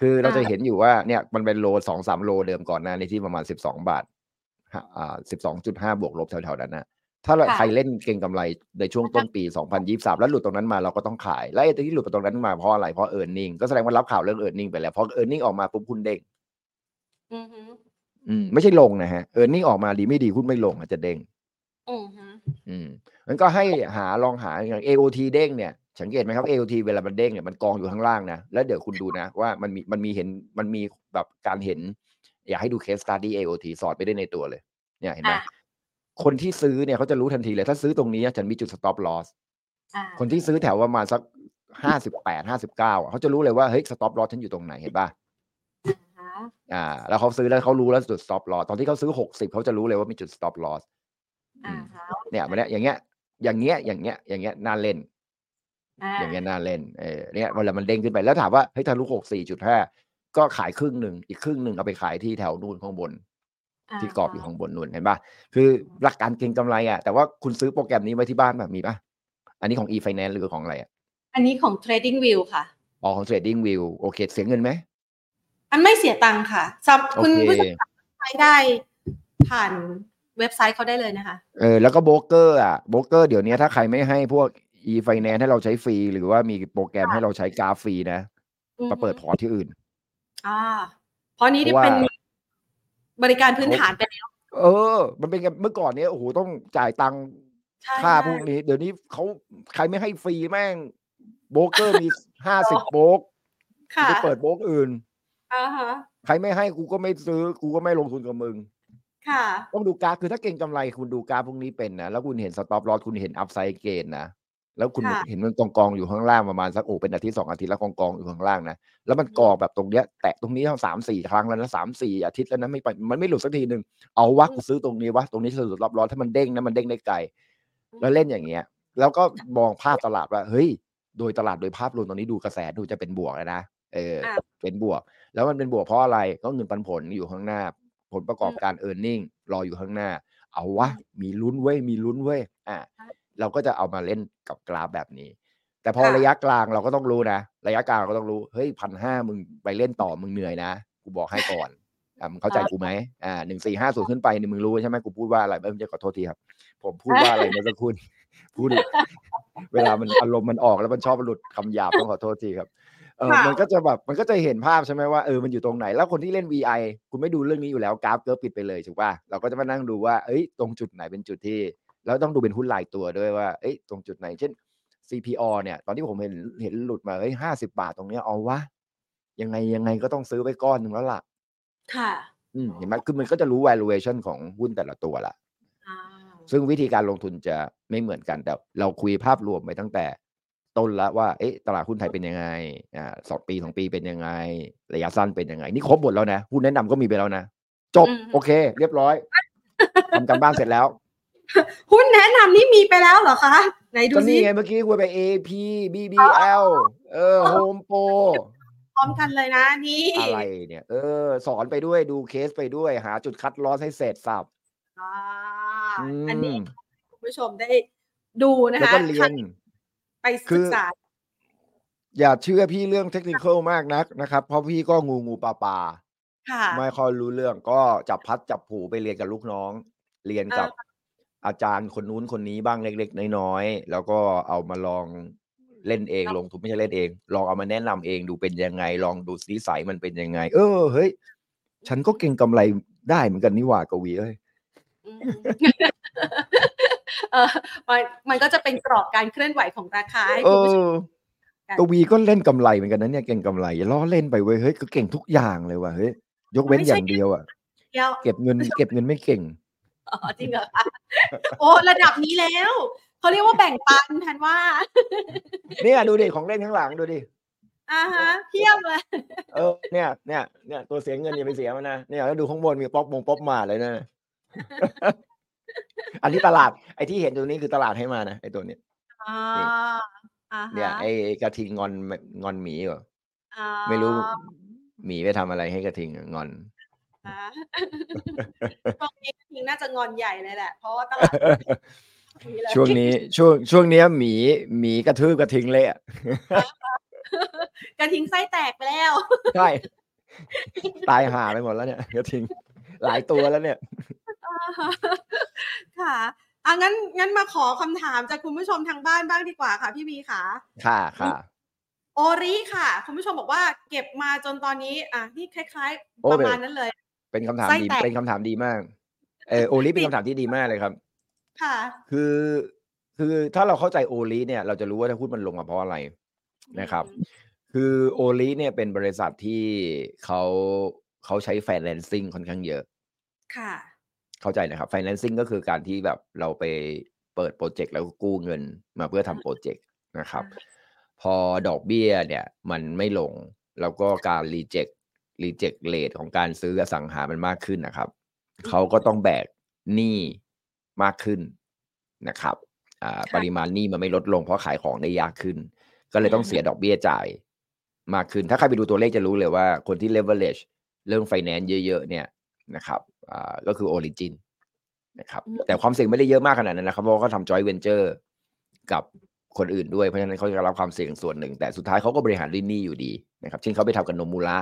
คือเราจะอ่าเห็นอยู่ว่าเนี่ยมันเป็นโลสองสามโลเดิมก่อนหน้านี้ที่ประมาณสิบสองบาทฮะอ่าสิบสองจุดห้าบวกลบแถวๆนั้นนะ ถ้าเราค่ะใครเล่นเก่งกำไรในช่วงต้นปีสองพันยี่สามแล้วหลุดตรงนั้นมาเราก็ต้องขาย แล้วไอ้ที่หลุดไปตรงนั้นมาเพราะอะไรเพราะเออร์เน็งก็แสดงว่ารับข่าวเรื่องเออร์เน็งไปแล้วพอเออร์เน็งออกมาปุ๊บคุณเด้งอือฮึอืมไม่ใช่ลงนะฮะเออร์เน็งออกมาดีไม่ดีคุณไม่ลงอาจจะเด้งอือฮึอืมมันก็ให้หาลองหาอย่าง AOT เด้งเนี่ยสังเกตไหมครับ AOT เวลามันเด้งเนี่ยมันกองอยู่ข้างล่างนะแล้วเดี๋ยวคุณดูนะ ว่ามันมีมันมีเห็นมันมีแบบการเห็น อยากให้ดู case study AOT สอดไปได้ในตัวเลย เนี่ยเห็นไหมอ่า คนที่ซื้อเนี่ยเขาจะรู้ทันทีเลย ถ้าซื้อตรงนี้ฉันมีจุด stop loss อ่าคนที่ซื้อแถวประมาณสักห้าสิบแปดห้าสิบเก้าเขาจะรู้เลยว่าเฮ้ย stop loss ฉันอยู่ตรงไหนเห็นป่ะฮะอ่า แล้วเขาซื้อแล้วเขารู้แล้วจุด stop loss ตอนที่เขาซื้อหกสิบเขาจะรู้เลยว่ามีจุด stop loss อ่าฮะเนี่ยมันเนี่ยอย่างเงี้ย อย่างเงี้ยอย่างเงี้ยอย่างเงี้ยน่าเล่นอ่าอย่างเงี้ยน่าเล่นเออเนี่ยเวลามันเด้งขึ้นไปแล้วถามว่าเฮ้ยทะลุหกสี่จุดห้าก็ขายครึ่งหนึ่งอีกครึ่งหนึ่งเอาไปขายที่แถวนู่นข้างบน ที่กรอบอยู่ข้างบนนู่นเห็นป่ะคือหลักการเก็งกำไรอะแต่ว่าคุณซื้อโปรแกรมนี้ไว้ที่บ้านแบบมีป่ะอันนี้ของ e-finance หรือของอะไรอะอันนี้ของ Trading View ค่ะอ๋อของ Trading View โอเค เสียเงินไหมอันไม่เสียตังค์ค่ะซับโอคุณเคผู้ชมใช้ได้ผ่านเว็บไซต์เขาได้เลยนะคะ เออแล้วก็โบรกเกอร์อะโบรกเกอร์เดี๋ยวนี้ถ้าใครไม่ให้พวก e-finance ให้เราใช้ฟรี หรือว่ามีโปรแกรมให้เราใช้กราฟฟรีนะอือฮึมาเปิดพอร์ตที่อื่น อ่า เพราะนี้เพราะว่าเป็น บริการพื้นฐานไปแล้วเออ มันเป็นไงเมื่อก่อนเนี้ยโอ้โหต้องจ่ายตังค์ใช่ค่าใช่พวกนี้ เดี๋ยวนี้เขาใครไม่ให้ฟรีแม่ง โบรกเกอร์มีห้าสิบโบรกค่ะไปเปิดโบรกอื่นอ่าฮะใครไม่ให้กูก็ไม่ซื้อ กูก็ไม่ลงทุนกับมึงค่ะต้องดูกราฟคือถ้าเก็งกำไรคุณดูกราฟพวกนี้เป็นนะแล้วคุณเห็น stop loss คุณเห็น upside gain นะ แล้วคุณค่ะเห็นมันกองกองๆอยู่ข้างล่างประมาณสักโอ้เป็นอาทิตย์สองอาทิตย์แล้วกองกองๆอยู่ข้างล่างนะแล้วมันกองแบบตรงเนี้ยแตะตรงนี้ทั้งสามสี่ครั้งแล้วนะสามสี่อาทิตย์แล้วนะไม่ไปมันไม่หลุดสักทีหนึ่งเอาวะกูซื้อตรงนี้วะตรงนี้สะดุดรอบร้อนถ้ามันเด้งนะมันเด้งได้ไกลแล้วเล่นอย่างเงี้ย แล้วก็มองภาพตลาดว่าเฮ้ย โดยตลาดโดยภาพรวมตอนนี้ดูกระแสดูจะเป็นบวกแล้วนะเอออะเป็นบวก แล้วมันเป็นบวกเพราะอะไรก็เงินปันผลอยู่ข้างหน้า ผลประกอบการเอ r n i n g รออยู่ข้างหน้า เอาวะมีลุ้นเว้ยมีลุ้นเว้ยอะ เราก็จะเอามาเล่นกับกราฟแบบนี้ แต่พอค่ะระยะกลางเราก็ต้องรู้นะ ระยะกลางเราก็ต้องรู้ เฮ้ยพันห้ามึงไปเล่นต่อมึงเหนื่อยนะ กูบอกให้ก่อนอะมึงเข้าใจกูไหมอ่าหนึ่งสี่ห้าศูนย์ขึ้นไปนี่มึงรู้ใช่ไหมกูพูดว่าอะไรเออจะขอโทษทีครับ ผมพูดว่าอะไรเมื่อสักครู่นี้พูด เวลามันอารมณ์มันออกแล้วมันชอบหลุดคำหยาบต้องขอโทษทีครับเออค่ะมันก็จะแบบมันก็จะเห็นภาพใช่ไหมว่าเออมันอยู่ตรงไหน แล้วคนที่เล่น VI คุณไม่ดูเรื่องนี้อยู่แล้วกราฟเกิร์ฟปิดไปเลยถูกป่ะเราก็จะมานั่งดูว่าเอ้ยตรงจุดไหนเป็นจุดที่ แล้วต้องดูเป็นหุ้นรายตัวด้วยว่าเอ้ยตรงจุดไหน เช่น CPO เนี่ยตอนที่ผมเห็นเห็นหลุดมาเฮ้ยห้าสิบาทตรงเนี้ยเอาวะยังไงยังไงก็ต้องซื้อไว้ก้อนหนึ่งแล้วล่ะ ค่ะ อืมเห็นไหมคือมันก็จะรู้ valuation ของหุ้นแต่ละตัวละอ่าซึ่งวิธีการลงทุนจะไม่เหมือนกันแต่เราคุยภาพรวมไปตั้งแต่ต้นแล้วว่า เอ๊ะ ตลาดหุ้นไทยเป็นยังไง อ่าสองปีสองปีเป็นยังไง ระยะสั้นเป็นยังไง นี่ครบหมดแล้วนะหุ้นแนะนำก็มีไปแล้วนะ จบอืมโอเค เรียบร้อยทำการบ้านเสร็จแล้ว หุ้นแนะนำนี่มีไปแล้วเหรอคะ ไหนดูก็ซินี่ไงเมื่อกี้คุยไป AP BBL เออ Home Pro พร้อมกันเลยนะนี่ อะไรเนี่ย เออ สอนไปด้วยดูเคสไปด้วย หาจุดคัดลอสให้เสร็จสับอ่าอือันนี้มคุณผู้ชมได้ดูนะแล้วคะก็เรียนไปคืศึอกษาอย่าเชื่อพี่เรื่องเทคนิคมากนักนะครับ เพราะพี่ก็งูงูปลาปลาค่ะไม่ค่อยรู้เรื่องก็จับพัดจับผูไปเรียนกับลูกน้อง เรียนกับ อาจารย์คนนู้นคนนี้บ้างเล็ก ๆ น้อยๆแล้วก็เอามาลองเล่นเองครับลงทุนไม่ใช่เล่นเอง ลองเอามาแนะนำเองดูเป็นยังไง ลองดูนิสัยมันเป็นยังไง เออเฮ้ย ฉันก็เก่งกำไรได้เหมือนกันนี่หว่ากวีเอ้ยอืมเออมันมันก็จะเป็นกรอบการเคลื่อนไหวของราคาให้เอคุณผู้ชมอกันกวีก็เล่นกำไรเหมือนกันนะเนี่ยเก่งกำไรอย่าล้อเล่นไปเว้ยเฮ้ยก็เก่งทุกอย่างเลยว่ะเฮ้ยยกเว้นอย่างเดียวอะเดียวเก็บเงิน เก็บเงินไม่เก่ง อ๋อจริงเหรอคะโอ้ระดับนี้แล้วเขาเรียกว่าแบ่งปันทันว่าเนี่ยดูดิของเล่นข้างหลังดูดิอ่าฮะเทียบเลยเออเนี่ยเนี่ยเนี่ยตัวเสียเงินอย่าไปเสียมันนะเนี่ยแล้วดูข้างบนมีป๊อปมงป๊อปมาเลยนะอันนี้ตลาดไอ้ที่เห็นตรงนี้คือตลาดให้มานะไอ้ตัวเนี้ยอ่าอ่าฮะเนี่ยไอ้กระทิงงอนงอนหมีเหรออ่าไม่รู้หมีไปทำอะไรให้กระทิงอะงอนอ่า ช่วงนี้กระทิงน่าจะงอนใหญ่เลยแหละ เพราะว่าตลาดนี้เลยช่วงนี้ช่วงช่วงเนี้ยหมีหมีกระทืบกระทิงเละอะกระทิงไส้แตกไปแล้วใช่ตายห่าไปหมดแล้วเนี่ยกระทิงหลายตัวแล้วเนี่ยค่ะอะงั้นงั้นมาขอคำถามจากคุณผู้ชมทางบ้านบ้างดีกว่าค่ะพี่บีค่ะ ค่ะค่ะ โอริค่ะ คุณผู้ชมบอกว่าเก็บมาจนตอนนี้ อะนี่คล้ายโอ้ๆประเป็นมาณนั้นเลย เป็นคำถามไส้ดีแตกเป็นคำถามดีมากเออโอลิเป็นคำถามที่ดีมากเลยครับ ค่ะ คือ คือถ้าเราเข้าใจออริเนี่ย เราจะรู้ว่าถ้าหุ้นมันลงมาเพราะอะไรนะครับ คือออริเนี่ยเป็นบริษัทที่เขาเขาใช้ financing ค่อนข้างเยอะ ค่ะ เข้าใจนะครับ financing ก็คือการที่แบบเราไปเปิดโปรเจกต์แล้วก็กู้เงินมาเพื่อทำโปรเจกต์นะครับ พอดอกเบี้ยเนี่ย มันไม่ลง แล้วก็การ reject reject rate ของการซื้ออสังหามันมากขึ้นนะครับ เขาก็ต้องแบกหนี้มากขึ้นนะครับอ่าค่ะปริมาณหนี้มันไม่ลดลงเพราะขายของได้ยากขึ้น ก็เลยต้องเสียดอกเบี้ยจ่ายมากขึ้น ถ้าใครไปดูตัวเลขจะรู้เลยว่าคนที่ leverage เรื่อง finance เยอะ ๆ เนี่ยนะครับอ่าก็คือ origin นะครับอืมแต่ความเสี่ยงไม่ได้เยอะมากขนาดนั้นนะครับเพราะว่าเขาทำ joint venture กับคนอื่นด้วยเพราะฉะนั้นเขาจะรับความเสี่ยงส่วนหนึ่ง แต่สุดท้ายเขาก็บริหารด้วยหนี้อยู่ดีนะครับ เช่นเขาไปทำกับโนมูระ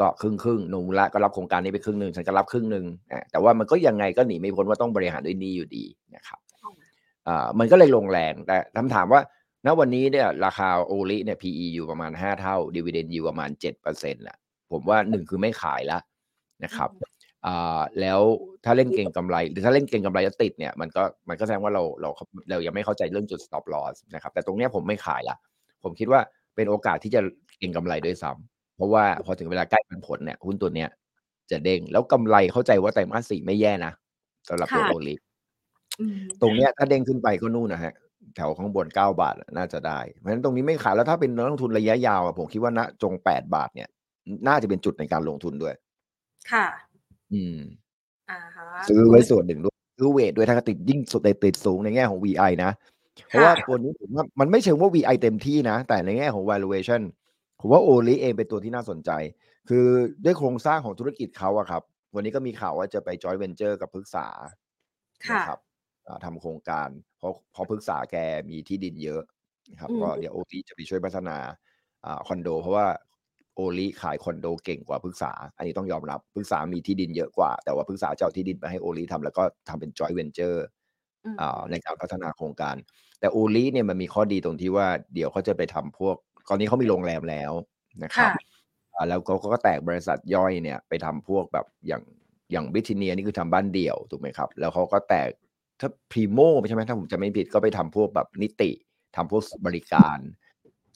ก็ครึ่งครึ่งๆโนมูระก็รับโครงการนี้ไปครึ่งหนึ่งฉันก็รับครึ่งหนึ่งอะแต่ว่ามันก็ยังไงก็หนีไม่พ้นว่าต้องบริหารด้วยหนี้อยู่ดีนะครับอ่ามันก็เลยลงแรงแต่คำถามว่าณวันนี้เนี่ยราคาโอลิเนี่ย PE อยู่ประมาณ 5 เท่า dividend อยู่ประมาณ7%แหละผมว่าหนึ่งคือไม่ขายแล้วนะครับอ่าแล้วถ้าเล่นเก่งกำไร หรือถ้าเล่นเก่งกำไรแล้วติดเนี่ยมันก็มันก็แสดงว่าเราเราเรายังไม่เข้าใจเรื่องจุด stop loss นะครับแต่ตรงเนี้ยผมไม่ขายละผมคิดว่าเป็นโอกาสที่จะเก่งกำไรด้วยซ้ำ เพราะว่าพอถึงเวลาใกล้ปันผลเนี่ยหุ้นตัวเนี้ยจะเด้งแล้วกำไรเข้าใจว่าไตรมาสสี่ไม่แย่นะสำหรับตัวค่ะโอลิอืมตรงเนี้ยถ้าเด้งขึ้นไปก็นู่นนะฮะ แถวข้างบน9บาทอะน่าจะได้ เพราะฉะนั้นตรงนี้ไม่ขายแล้วถ้าเป็นนักลงทุนระยะยาวอะผมคิดว่าณจง8บาทเนี่ย น่าจะเป็นจุดในการลงทุนด้วย ค่ะ อืมอ่าฮะซื้อไว้ส่วนหนึ่งด้วยซื้อเวทด้วยถ้าติดยิ่งสุดในติดสูงในแง่ของ VI นะ เพราะว่าตัวนี้ผมว่ามันไม่เชิงว่า VI เต็มที่นะ แต่ในแง่ของ valuation ผมว่าโอลิเองเป็นตัวที่น่าสนใจ คือด้วยโครงสร้างของธุรกิจเขาอะครับ วันนี้ก็มีข่าวว่าจะไป joint venture กับพฤกษาค่ะนะครับอ่าทำโครงการเพราะเพราะพฤกษาแกมีที่ดินเยอะนะครับอืมก็เดี๋ยวโอลิจะไปช่วยพัฒนาอ่าคอนโด เพราะว่าโอลิขายคอนโดเก่งกว่าพฤกษา อันนี้ต้องยอมรับพฤกษามีที่ดินเยอะกว่า แต่ว่าพฤกษาจะเอาที่ดินไปให้โอลิทำแล้วก็ทำเป็น joint venture อืมอ่าในการพัฒนาโครงการ แต่โอลิเนี่ยมันมีข้อดีตรงที่ว่าเดี๋ยวเขาจะไปทำพวก ตอนนี้เขามีโรงแรมแล้วนะครับค่ะอ่าแล้วเขาก็แตกบริษัทย่อยเนี่ยไปทำพวกแบบอย่างอย่างบิทิเนียนี่คือทำบ้านเดี่ยวถูกไหมครับ แล้วเขาก็แตกถ้าพรีโมใช่ไหมถ้าผมจะไม่ผิดก็ไปทำพวกแบบนิติทำพวกบริการ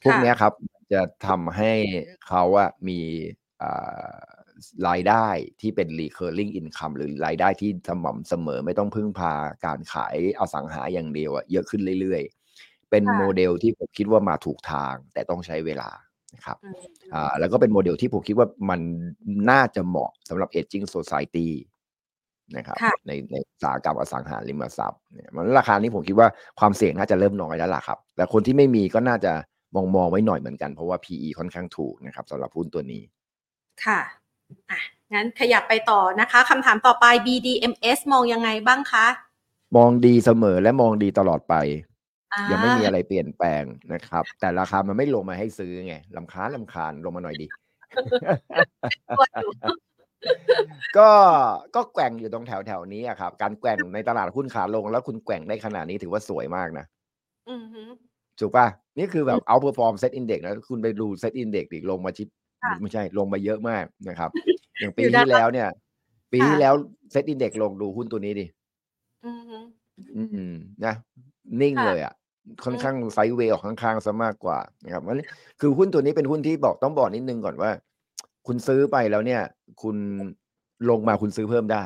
พวกเนี้ยครับจะทำให้เขาอะมีอ่ารายได้ที่เป็น recurring income หรือรายได้ที่สม่ำเสมอไม่ต้องพึ่งพาการขายอสังหาอย่างเดียวอะเยอะขึ้นเรื่อยๆ เป็นค่ะโมเดลที่ผมคิดว่ามาถูกทางแต่ต้องใช้เวลานะครับอืมอ่าแล้วก็เป็นโมเดลที่ผมคิดว่ามันน่าจะเหมาะสำหรับ aging society นะครับค่ะในในอุตสาหกรรมอสังหาริมทรัพย์เนี่ยมันราคานี้ผมคิดว่าความเสี่ยงน่าจะเริ่มน้อยแล้วล่ะครับ แต่คนที่ไม่มีก็น่าจะมองมองไว้หน่อยเหมือนกันเพราะว่า PE ค่อนข้างถูกนะครับสำหรับหุ้นตัวนี้ ค่ะอะงั้นขยับไปต่อนะคะคำถามต่อไป BDMs มองยังไงบ้างคะ มองดีเสมอและมองดีตลอดไปอ่า ยังไม่มีอะไรเปลี่ยนแปลงนะครับ แต่ราคามันไม่ลงมาให้ซื้อไงลำคาญลำคาญลงมาหน่อยดิตัวอยู่ก็ก็แกว่งอยู่ตรงแถวแถวๆนี้อะครับ การแกว่งในตลาดหุ้นขาลง แล้วคุณแกว่งได้ขนาดนี้ถือว่าสวยมากนะอือฮึถูกป่ะ นี่คือแบบ outperform SET Index นะคุณไปดู SET Index ดิลงมาชิบค่ะไม่ใช่ลงมาเยอะมากนะครับ อย่างปีอยู่ด้านที่แล้วเนี่ย ปีที่ค่ะแล้ว SET Index ลงดูหุ้นตัวนี้ดิอือฮึอืมนะนิ่งค่ะเลยอะ ค่อนข้าง sideway ออกข้างๆซะมากกว่านะครับมันคือหุ้นตัวนี้เป็นหุ้นที่บอกต้องบอกนิดนึงก่อนว่า คุณซื้อไปแล้วเนี่ย คุณลงมาคุณซื้อเพิ่มได้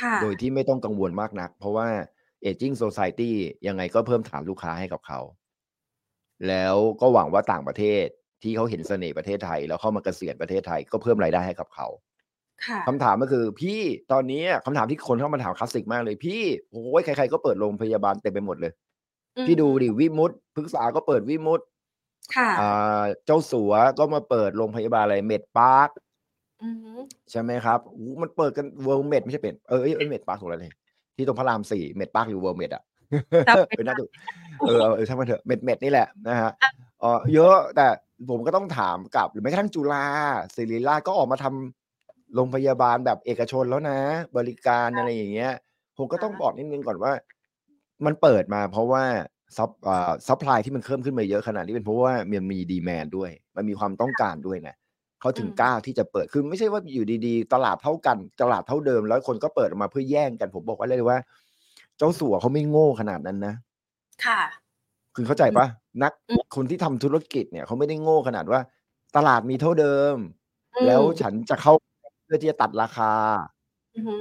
ค่ะโดยที่ไม่ต้องกังวลมากนัก เพราะว่า aging society ยังไงก็เพิ่มฐานลูกค้าให้กับเขา แล้วก็หวังว่าต่างประเทศที่เขาเห็นเสน่ห์ประเทศไทย แล้วเข้ามาเกษียณประเทศไทยก็เพิ่มรายได้ให้กับเขาค่ะคำถามก็คือ พี่ตอนนี้คำถามที่คนเข้ามาถามคลาสสิกมากเลย พี่โอ้ยใครๆก็เปิดโรงพยาบาลเต็มไปหมดเลยอือฮึ พี่ดูดิวิมุตพฤกษาก็เปิดวิมุตค่ะอ่าเจ้าสัวก็มาเปิดโรงพยาบาลอะไรเมดพาร์คอือฮึใช่ไหมครับอู้มันเปิดกันเวิลด์เมดไม่ใช่เป็นเออเอ้ยเมดพาร์คถูกแล้วเลยที่ตรงพระรามสี่เมดพาร์คหรือเวิลด์เมดอะจำไม่เออน่าได้จะเออเออเออช่างมันเถอะเม็ดเม็ดนี่แหละนะฮะเออเยอะแต่ผมก็ต้องถามกลับหรือแม้กระทั่งจุฬาศิริราชก็ออกมาทำโรงพยาบาลแบบเอกชนแล้วนะ บริการอะไรอย่างเงี้ย ผมก็ต้องบอกนิดนึงก่อนว่า มันเปิดมาเพราะว่า sup อ่า supply ที่มันเพิ่มขึ้นมาเยอะขนาดนี้เป็นเพราะว่ามันมี demand ด้วย มันมีความต้องการด้วยนะเขาถึงอืมกล้าที่จะเปิดคือไม่ใช่ว่าอยู่ดีๆ ตลาดเท่ากัน ตลาดเท่าเดิม แล้วคนก็เปิดออกมาเพื่อแย่งกันผมบอกไว้เลยว่า เจ้าสัวเขาไม่โง่ขนาดนั้นนะค่ะคือเข้าใจปะนักอืมคนที่ทำธุรกิจเนี่ยเขาไม่ได้โง่ขนาดว่า ตลาดมีเท่าเดิมอืมแล้วฉันจะเข้าเพื่อที่จะตัดราคาอือฮึ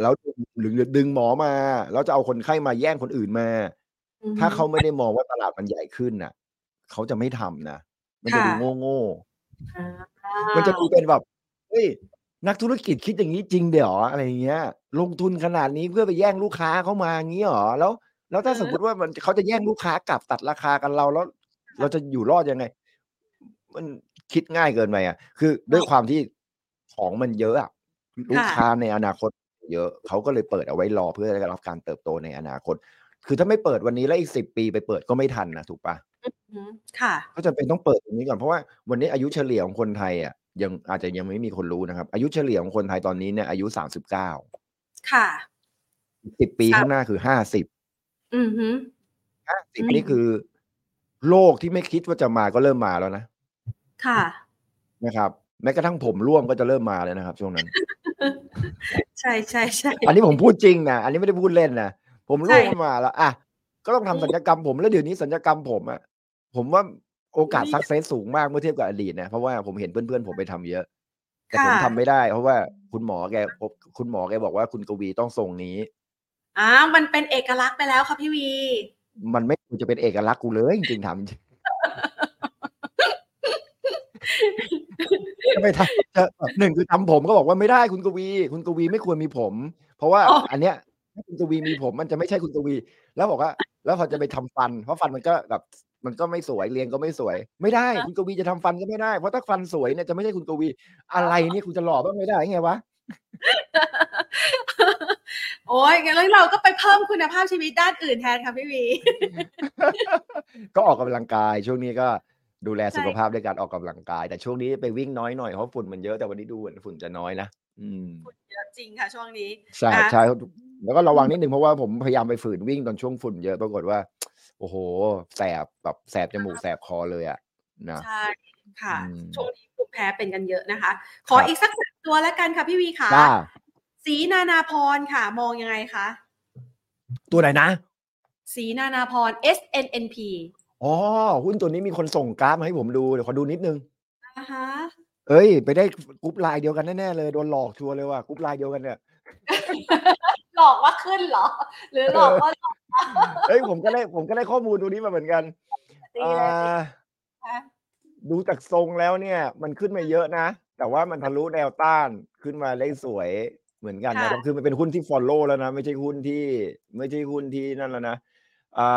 แล้วหรือดึงหมอมา แล้วจะเอาคนไข้มาแย่งคนอื่นมาอือฮึถ้าเขาไม่ได้มองว่าตลาดมันใหญ่ขึ้นน่ะ เขาจะไม่ทำนะ มันจะดูค่ะโง่อ่าๆมันจะดูเป็นแบบ เฮ้ย นักธุรกิจคิดอย่างนี้จริงเดี๋ยวอะไรอย่างเงี้ย ลงทุนขนาดนี้เพื่อไปแย่งลูกค้าเข้ามางี้เหรอ แล้ว แล้วถ้าสมมติว่ามันเขาจะแย่งลูกค้ากลับตัดราคากันเราแล้ว เราจะอยู่รอดยังไง มันคิดง่ายเกินไปอะ คือด้วยความที่ของมันเยอะอะลูกค้าในอนาคต เยอะเขาก็เลยเปิดเอาไว้รอเพื่อได้รับการเติบโตในอนาคต คือถ้าไม่เปิดวันนี้แล้วอีกสิบปีไปเปิดก็ไม่ทันนะถูกปะอือฮึค่ะก็จำเป็นต้องเปิดตรงนี้ก่อนเพราะว่าวันนี้อายุเฉลี่ยของคนไทยอะยังอาจจะยังไม่มีคนรู้นะครับ อายุเฉลี่ยของคนไทยตอนนี้เนี่ยอายุสามสิบเก้าค่ะสิบปีครับข้างหน้าคือห้าสิบอือฮึห้าสิบอืมนี่คือ โลกที่ไม่คิดว่าจะมาก็เริ่มมาแล้วนะ ค่ะ นะครับ แม้กระทั่งผมร่วงก็จะเริ่มมาแล้วนะครับ ช่วงนั้น ใช่ใช่ใช่อันนี้ผมพูดจริงนะอันนี้ไม่ได้พูดเล่นนะผมร่วงใช่มาแล้วอะก็ต้องทำอืมสัญญกรรมผมแล้วเดี๋ยวนี้สัญญกรรมผมอะผมว่าโอกาสอุ๊ยสักเซสสูงมากเมื่อเทียบกับอดีตนะเพราะว่าผมเห็นเพื่อนๆผมไปทำเยอะ แต่ผมค่ะทำไม่ได้ เพราะว่าคุณหมอแกพบคุณหมอแกบอกว่าคุณกวีต้องทรงนี้อ่ามันเป็นเอกลักษณ์ไปแล้วค่ะพี่วี มันไม่ควรจะเป็นเอกลักษณ์กูเลยจริงๆถามจริง จะไปทำจะหนึ่งคือทำผมก็บอกว่าไม่ได้คุณกวี คุณกวีไม่ควรมีผม เพราะว่าอ๋ออันเนี้ยถ้าคุณกวีมีผมมันจะไม่ใช่คุณกวี แล้วบอกว่า แล้วพอจะไปทำฟัน เพราะฟันมันก็แบบมันก็ไม่สวยเรียงก็ไม่สวย ไม่ได้คุณกวีจะทำฟันก็ไม่ได้ เพราะถ้าฟันสวยเนี่ยจะไม่ใช่คุณกวี อะไรเนี่ยคุณจะหล่อบ้างไม่ได้ไงวะโอ้ยงั้นแล้วเราก็ไปเพิ่มคุณภาพชีวิตด้านอื่นแทนค่ะพี่วี ก็ออกกำลังกายช่วงนี้ก็ ดูแลใช่สุขภาพด้วยการออกกำลังกาย แต่ช่วงนี้ไปวิ่งน้อยหน่อยเพราะฝุ่นมันเยอะแต่วันนี้ดูเหมือนฝุ่นจะน้อยนะอืมเยอะจริงค่ะ ช่วงนี้ใช่อะใช่แล้วก็ระวังนิดนึงเพราะว่าผมพยายามไปฝืนวิ่งตอนช่วงฝุ่นเยอะปรากฏว่า โอ้โห แสบแบบแสบจมูกแสบคอเลยอะนะใช่ค่ะอืมช่วงนี้ภูมิแพ้เป็นกันเยอะนะคะ ขอครับอีกสักสามตัวแล้วกันค่ะพี่วีค่ะจ้าสีนานาพรค่ะ มองยังไงคะตัวไหนนะ ศรีนานาพร SNNP อ๋อ หุ้นตัวนี้มีคนส่งกราฟมาให้ผมดู เดี๋ยวขอดูนิดนึงนะคะเอ้ย ไปได้กรุ๊ปไลน์เดียวกันแน่ๆเลย โดนหลอกชัวร์เลยว่ะกรุ๊ปไลน์เดียวกันเนี่ย หลอกว่าขึ้นเหรอ หรือหลอกว่าเอ้ยผมก็ได้ผมก็ได้ข้อมูลตัวนี้มาเหมือนกันตีเลยสิอ่าคะดูจากทรงแล้วเนี่ย มันขึ้นมาเยอะนะ แต่ว่ามันทะลุแนวต้านขึ้นมาได้สวยเหมือนกันนะครับ คือมันเป็นหุ้นที่ follow แล้วนะ ไม่ใช่หุ้นที่ ไม่ใช่หุ้นที่นั่นแล้วนะ อ่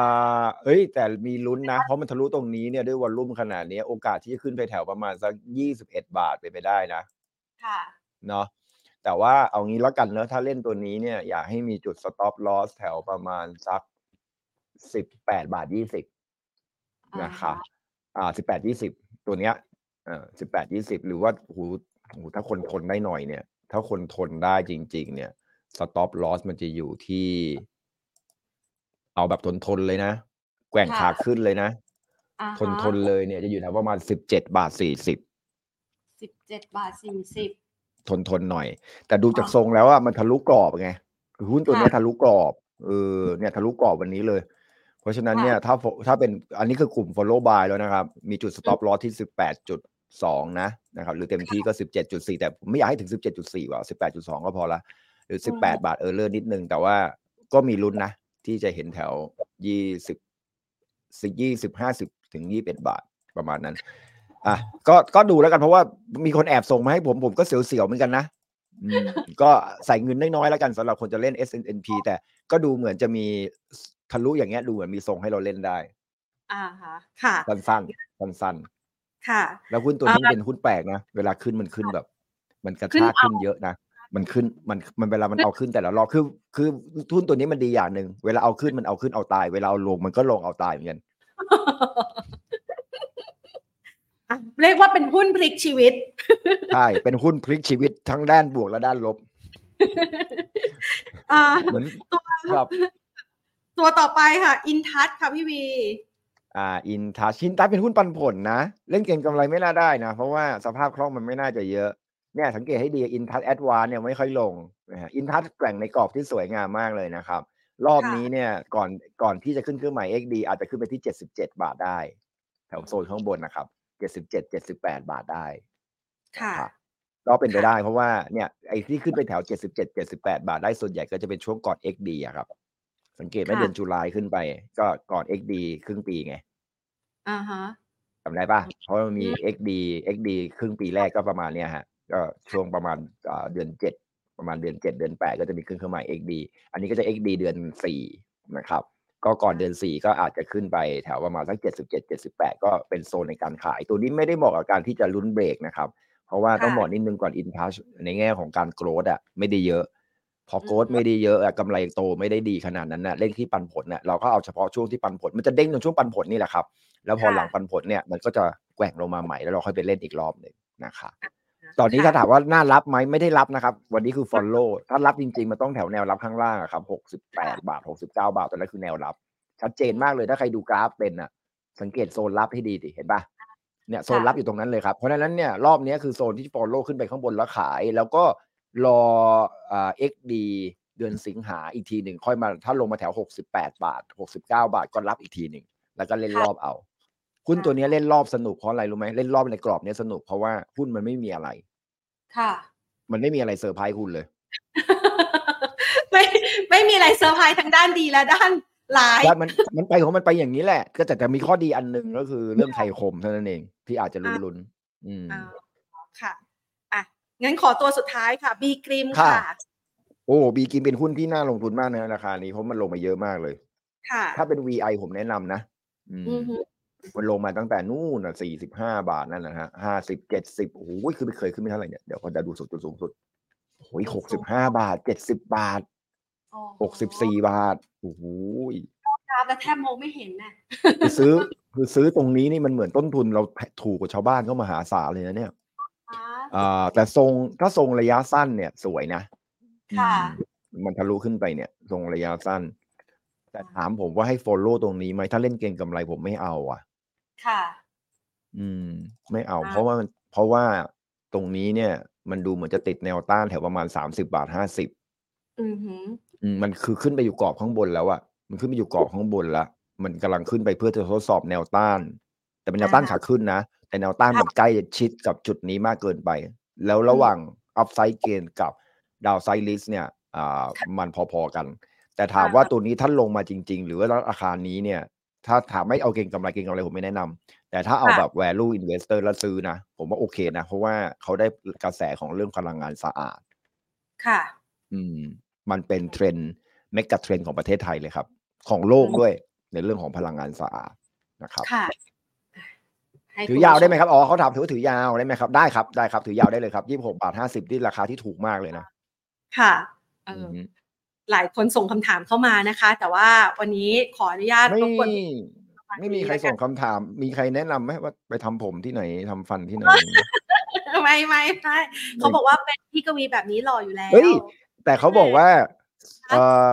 าเอ้ย แต่มีลุ้นนะ เพราะมันทะลุตรงนี้เนี่ยด้วยวอลลุ่มขนาดนี้โอกาสที่จะขึ้นไปแถวประมาณสักยี่สิบเอ็ดบาทไปนไปได้นะค่ะ เนาะแต่ว่าเอางี้แล้วกันเนอะถ้าเล่นตัวนี้เนี่ยอยากให้มีจุด stop loss แถวประมาณสักสิบแปดบาทยี่สิบนะครับอ่าสิบแปดยี่สิบตัวเนี้ยเอ่อสิบแปดยี่สิบหรือว่าหูหูถ้าคนทนได้หน่อยเนี่ย ถ้าคนทนได้จริง ๆ เนี่ย stop loss มันจะอยู่ที่ เอาแบบทนทน ๆ เลยนะ แกว่งขาขึ้นเลยนะอ่าทนทนๆ เลยเนี่ยจะอยู่แถวประมาณสิบเจ็ดบาทสี่สิบสิบเจ็ดบาทสี่สิบทนทนๆหน่อย แต่ดูจากอ่าทรงแล้วอะมันทะลุกรอบไงคือหุ้นตัวเนี้ยค่ะทะลุกรอบเออเนี่ยทะลุกรอบวันนี้เลย เพราะฉะนั้นค่ะ เนี่ยถ้า fo- ถ้าเป็นอันนี้คือกลุ่ม follow buy แล้วนะครับ มีจุด stop loss ที่ 18.2 นะนะครับ หรือเต็มที่ก็ 17.4 แต่ผมไม่อยากให้ถึง 17.4 ว่ะ18.2 ก็พอละ หรือ18 บาทเออเลอร์นิดนึง แต่ว่าก็มีลุ้นนะ ที่จะเห็นแถว20 20 50ถึง21บาทประมาณนั้น อะก็ก็ดูแล้วกันเพราะว่ามีคนแอบส่งมาให้ผมผมก็เสียวๆเหมือนกันนะอืมก็ใส่เงินน้อยๆแล้วกันสำหรับคนจะเล่น SNP แต่ก็ดูเหมือนจะมีทะลุอย่างเงี้ยดูเหมือนมีทรงให้เราเล่นได้ อ่าฮะค่ะ สั้นๆสั้นค่ะๆแล้วหุ้นตัวนี้เป็นหุ้นแปลกนะ เวลาขึ้นมันขึ้นแบบ มันกระขึ้นชากเอาขึ้นเยอะนะ มันขึ้นมันมันเวลามันเอาขึ้นแต่ละรอบคือ คือหุ้นตัวนี้มันดีอย่างหนึ่งเวลาเอาขึ้นมันเอาขึ้นเอาตาย เวลาเอาลงมันก็ลงเอาตายเหมือนกันอะเรียกว่าเป็นหุ้นพลิกชีวิตใช่เป็นหุ้นพลิกชีวิตทั้งด้านบวกและด้านลบอ่าเหมือนครับตัวต่อไปค่ะอินทัชค่ะพี่วีอ่าอินทัชอินทัชเป็นหุ้นปันผลนะ เล่นเก่งกำไรไม่น่าได้นะ เพราะว่าสภาพคล่องมันไม่น่าจะเยอะ เนี่ยสังเกตให้ดีอินทัชแอดวานซ์เนี่ยไม่ค่อยลงนะฮะอินทัชแกว่งในกรอบที่สวยงามมากเลยนะครับ รอบค่ะนี้เนี่ยก่อนก่อนที่จะขึ้นเครื่องหมาย XD อาจจะขึ้นไปที่ 77 บาทได้ แถวโซนข้างบนนะครับ 77 78 บาทได้ค่ะนะครับก็เป็นไปค่ะได้เพราะว่าเนี่ยไอ้ที่ขึ้นไปแถว 77 78 บาทได้ส่วนใหญ่ก็จะเป็นช่วงก่อน XD อะครับ สังเกตไหมค่ะเดือนจุลายขึ้นไป ก็ก่อน XD ครึ่งปีไงอ่าฮะจำได้ปะเพราะมันมีอืม XD XD ครึ่งปีแรกก็ประมาณเนี้ยฮะ ก็ช่วงประมาณอ่าเดือนเจ็ดประมาณเดือนเจ็ดเดือนแปดก็จะมีขึ้นเครื่องหมาย XD อันนี้ก็จะ XD เดือนสี่นะครับ ก็ก่อนเดือนสี่ก็อาจจะขึ้นไปแถวประมาณสักเจ็ดสิบเจ็ดเจ็ดสิบแปดก็เป็นโซนในการขาย ตัวนี้ไม่ได้เหมาะกับการที่จะลุ้นเบรกนะครับ เพราะว่าต้องค่ะบอกนิดนึงก่อนอินทัชในแง่ของการโกรดอะไม่ได้เยอะ พออืมโกรดไม่ได้เยอะอะกำไรโตไม่ได้ดีขนาดนั้นนะเล่นที่ปันผลเนี่ยเราก็เอาเฉพาะช่วงที่ปันผลมันจะเด้งตรงช่วงปันผลนี่แหละครับแล้วพอค่ะหลังปันผลเนี่ยมันก็จะแกว่งลงมาใหม่แล้วเราค่อยไปเล่นอีกรอบหนึ่งนะครับ ตอนนี้ค่ะถ้าถามว่าน่ารับไหมไม่ได้รับนะครับ วันนี้คือ follow ถ้ารับจริง ๆ มันต้องแถวแนวรับข้างล่างอะครับ68บาท69บาทตอนนั้นคือแนวรับ ชัดเจนมากเลยถ้าใครดูกราฟเป็นอะ สังเกตโซนรับให้ดีดิเห็นปะเนี่ยโซนรับอยู่ตรงนั้นเลยครับ เพราะฉะนั้นเนี่ยรอบนี้คือโซนที่ follow ขึ้นไปข้างบนแล้วขาย แล้วก็รออ่า XD เดือนสิงหาอีกทีหนึ่งค่อยมาถ้าลงมาแถว 68 บาท 69 บาทก็รับอีกทีหนึ่ง แล้วก็เล่นรอบเอา หุ้นตัวนี้เล่นรอบสนุกเพราะอะไรรู้ไหมเล่นรอบในกรอบเนี้ยสนุกเพราะว่าหุ้นมันไม่มีอะไร ค่ะ มันไม่มีอะไรเซอร์ไพรส์คุณเลย ไม่ไม่มีอะไรเซอร์ไพรส์ทั้งด้านดีและด้านร้ายว่ามันมันไปของมันไปอย่างนี้แหละ ก็แต่จะมีข้อดีอันหนึ่งก็คือเรื่องไทยคมเท่านั้นเองที่อาจจะลุ้นลุ้นๆอืมอ่าค่ะอะงั้นขอตัวสุดท้ายค่ะ บีกริมค่ะค่ะโอ้บีกินเป็นหุ้นที่น่าลงทุนมากนะราคานี้เพราะมันลงมาเยอะมากเลย ค่ะ ถ้าเป็น VI ผมแนะนำนะอืมอือฮึ มันลงมาตั้งแต่นู่นอะสี่สิบห้าบาทนั่นนะฮะห้าสิบเจ็ดสิบโอ้โหคือไม่เคยขึ้นไม่เท่าไหร่เนี่ย เดี๋ยวเขาจะดูสุดจุดสูงสุดโอ้ยหกสิบห้าบาทเจ็ดสิบบาทอ๋อหกสิบสี่บาทโอ้โหครับแล้วแทบมองไม่เห็นน่ะคือซื้อคือซื้อตรงนี้นี่มันเหมือนต้นทุนเราถูกกว่าชาวบ้านเขามหาศาลเลยนะเนี่ยค่ะอ่าแต่ทรงถ้าทรงระยะสั้นเนี่ย สวยนะค่ะอืมมันทะลุขึ้นไปเนี่ย ทรงระยะสั้น แต่ถามผมว่าให้ follow ตรงนี้ไหมถ้าเล่นเก่งกำไรผมไม่เอาอะ ค่ะ อืม ไม่เอาอ่าเพราะว่ามันเพราะว่าตรงนี้เนี่ย มันดูเหมือนจะติดแนวต้านแถวประมาณสามสิบาทห้าสิบอือหืออืมมันคือขึ้นไปอยู่กรอบข้างบนแล้วอะมันขึ้นไปอยู่กรอบข้างบนแล้วมันกำลังขึ้นไปเพื่อจะทดสอบแนวต้าน แต่เป็นแนวต้านขาขึ้นนะแต่แนวต้านมันใกล้จะชิดกับจุดนี้มากเกินไป แล้วระหว่าง upside gain กับ downside risk เนี่ย อ่า มันพอๆกัน แต่ถามว่าตัวนี้ท่านลงมาจริง ๆ หรือว่าราคานี้เนี่ย ถ้าถามไม่เอาเก่งกำไรเก่งกำไรผมไม่แนะนำแต่ถ้าเอาแบบ value investor แล้วซื้อนะ ผมว่าโอเคนะ เพราะว่าเขาได้กระแสของเรื่องพลังงานสะอาด ค่ะ อืม มันเป็นเทรนด์ mega trend ของประเทศไทยเลยครับ ของโลกด้วยในเรื่องของพลังงานสะอาดนะครับค่ะให้ถือยาวได้ไหมครับ อ๋อเขาถามถือว่าถือยาวได้ไหมครับ ได้ครับ ได้ครับ ถือยาวได้เลยครับยี่สิบหกบาทห้าสิบที่ราคาที่ถูกมากเลยนะ ค่ะ เออม หลายคนส่งคำถามเข้ามานะคะ แต่ว่าวันนี้ขออนุญาตไม่รบกวนไม่มีใครส่งคำถาม มีใครแนะนำไหมว่าไปทำผมที่ไหนทำฟันที่ไหน ไม่ไม่ไม่เขาบอกว่าเป็นพี่กวีแบบนี้หล่ออยู่แล้วเฮ้ยแต่เขาบอกว่าเอ่อ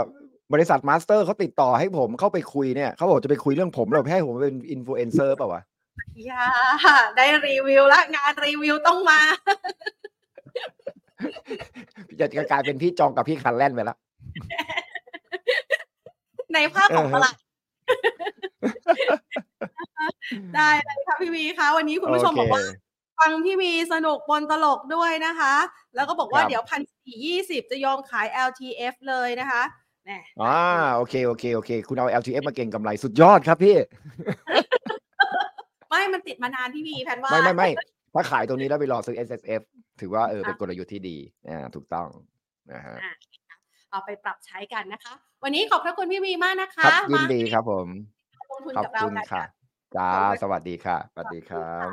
บริษัทมาสเตอร์เขาติดต่อให้ผมเข้าไปคุยเนี่ยเขาบอกจะไปคุยเรื่องผมเราให้ผมเป็นอินฟลูเอนเซอร์เปล่าวะอย่าได้รีวิวละงานรีวิวต้องมาจะกลายเป็นพี่จองกับพี่คัลแลนไปแล้ว ในภาพของเออตลาดได้เลยค่ะพี่วีคะวันนี้คุณผู้ชมบอกว่า ฟังพี่วีสนุกบนตลกด้วยนะคะ แล้วก็บอกว่าครับเดี๋ยวพันสี่ยี่สิบจะยอมขาย LTF เลยนะคะแหมอ่าโอเคโอเคโอเค คุณเอา LTF มาเก่งกำไรสุดยอดครับพี่ ไม่มันติดมานานพี่วีแพนว่า ไม่ไม่ไม่ถ้าขายตรงนี้แล้วไปรอซื้อ S S F ถือว่าเออเป็นกลยุทธ์ที่ดีอ่าถูกต้องนะฮะอะ เอาไปปรับใช้กันนะคะ วันนี้ขอบพระคุณพี่วีมากนะคะครับยินมาดีครับผมลงทุนขอบกับเราคุณกันค่ะจ้าสวัสดีค่ะ สวัสดีครับ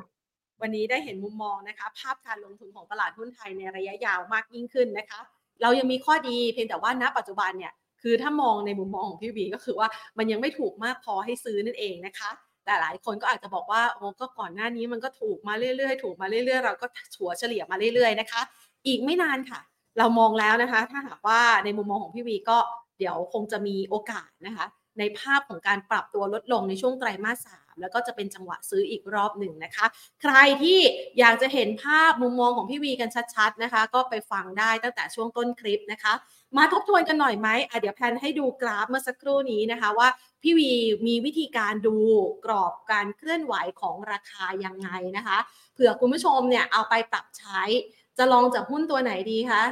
วันนี้ได้เห็นมุมมองนะคะ ภาพการลงทุนของตลาดหุ้นไทยในระยะยาวมากยิ่งขึ้นนะคะ เรายังมีข้อดีเพียงแต่ว่าณปัจจุบันเนี่ยคือถ้ามองในมุมมองของพี่วีก็คือว่ามันยังไม่ถูกมากพอให้ซื้อนั่นเองนะคะ แต่หลายคนก็อาจจะบอกว่าโอ้ก็ก่อนหน้านี้มันก็ถูกมาเรื่อยๆ ถูกมาเรื่อยๆ เราก็ถัวเฉลี่ยมาเรื่อยๆนะคะ อีกไม่นานค่ะ เรามองแล้วนะคะ ถ้าหากว่าในมุมมองของพี่วีก็เดี๋ยวคงจะมีโอกาสนะคะ ในภาพของการปรับตัวลดลงในช่วงไตรมาสสามแล้วก็จะเป็นจังหวะซื้ออีกรอบหนึ่งนะคะ ใครที่อยากจะเห็นภาพมุมมองของพี่วีกันชัดๆนะคะ ก็ไปฟังได้ตั้งแต่ช่วงต้นคลิปนะคะ มาทบทวนกันหน่อยไหมอะเดี๋ยวแพนให้ดูกราฟเมื่อสักครู่นี้นะคะว่าพี่วีมีวิธีการดูกรอบการเคลื่อนไหวของราคายังไงนะคะ เผื่อคุณผู้ชมเนี่ยเอาไปปรับใช้ จะลองจากหุ้นตัวไหนดีคะ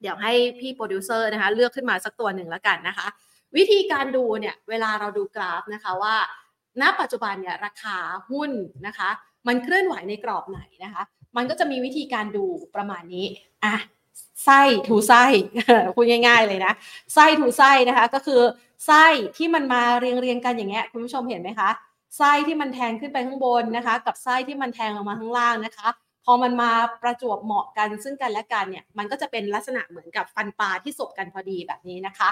เดี๋ยวให้พี่โปรดิวเซอร์นะคะ เลือกขึ้นมาสักตัวหนึ่งแล้วกันนะคะ วิธีการดูเนี่ยเวลาเราดูกราฟนะคะว่า ณปัจจุบันเนี่ยราคาหุ้นนะคะ มันเคลื่อนไหวในกรอบไหนนะคะ มันก็จะมีวิธีการดูประมาณนี้อะไส้ถูไส้พูดง่าย ๆ เลยนะไส้ถูไส้นะคะ ก็คือไส้ที่มันมาเรียงเรียงๆกันอย่างเงี้ยคุณผู้ชมเห็นไหมคะไส้ที่มันแทงขึ้นไปข้างบนนะคะ กับไส้ที่มันแทงลงมาข้างล่างนะคะ อมันมาประจวบเหมาะกันซึ่งกันและกันเนี่ยมันก็จะเป็นลักษณะเหมือนกับฟันปลาที่สบกันพอดีแบบนี้นะคะ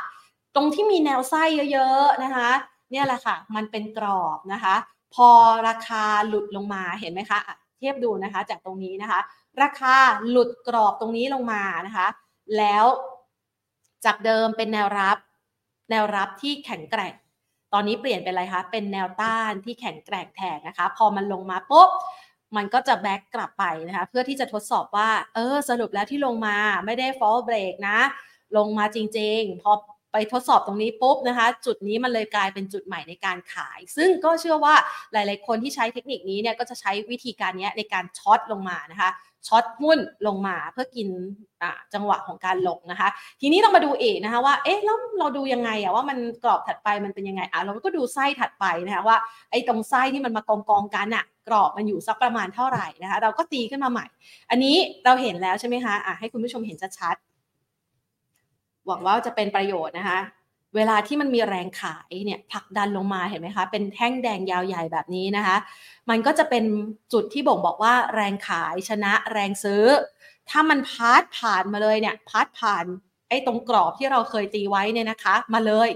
ตรงที่มีแนวไส้เยอะๆนะคะเนี่ยแหละค่ะ มันเป็นกรอบนะคะ พอราคาหลุดลงมาเห็นไหมคะอะเทียบดูนะคะจากตรงนี้นะคะ ราคาหลุดกรอบตรงนี้ลงมานะคะ แล้วจากเดิมเป็นแนวรับ แนวรับที่แข็งแกร่ง ตอนนี้เปลี่ยนเป็นอะไรคะเป็นแนวต้านที่แข็งแกร่งแทนนะคะ พอมันลงมาปุ๊บ มันก็จะ back กลับไปนะคะเพื่อที่จะทดสอบว่า เออสรุปแล้วที่ลงมาไม่ได้ false break นะ ลงมาจริงๆ พอ ไปทดสอบตรงนี้ปุ๊บนะคะ จุดนี้มันเลยกลายเป็นจุดใหม่ในการขาย ซึ่งก็เชื่อว่าหลาย ๆ คนที่ใช้เทคนิคนี้เนี่ยก็จะใช้วิธีการนี้ในการ short ลงมานะคะ short หุ้นลงมาเพื่อกินจังหวะของการลงนะคะ ทีนี้เรามาดูเอกนะคะว่าเอ๊ะแล้วเราดูยังไงอะว่ามันกรอบถัดไปมันเป็นยังไงอะเราก็ดูไส้ถัดไปนะคะว่าไอ้ตรงไส้ที่มันมากองกองกันอะกรอบมันอยู่สักประมาณเท่าไหร่นะคะ เราก็ตีขึ้นมาใหม่ อันนี้เราเห็นแล้วใช่ไหมคะอะให้คุณผู้ชมเห็นชัดๆ หวังว่าจะเป็นประโยชน์นะคะ เวลาที่มันมีแรงขายเนี่ยผลักดันลงมาเห็นไหมคะ เป็นแท่งแดงยาวใหญ่แบบนี้นะคะ มันก็จะเป็นจุดที่บ่งบอกว่าแรงขายชนะแรงซื้อ ถ้ามันพาดผ่านมาเลยเนี่ยพาดผ่าน ไอ้ตรงกรอบที่เราเคยตีไว้เนี่ยนะคะ มาเลย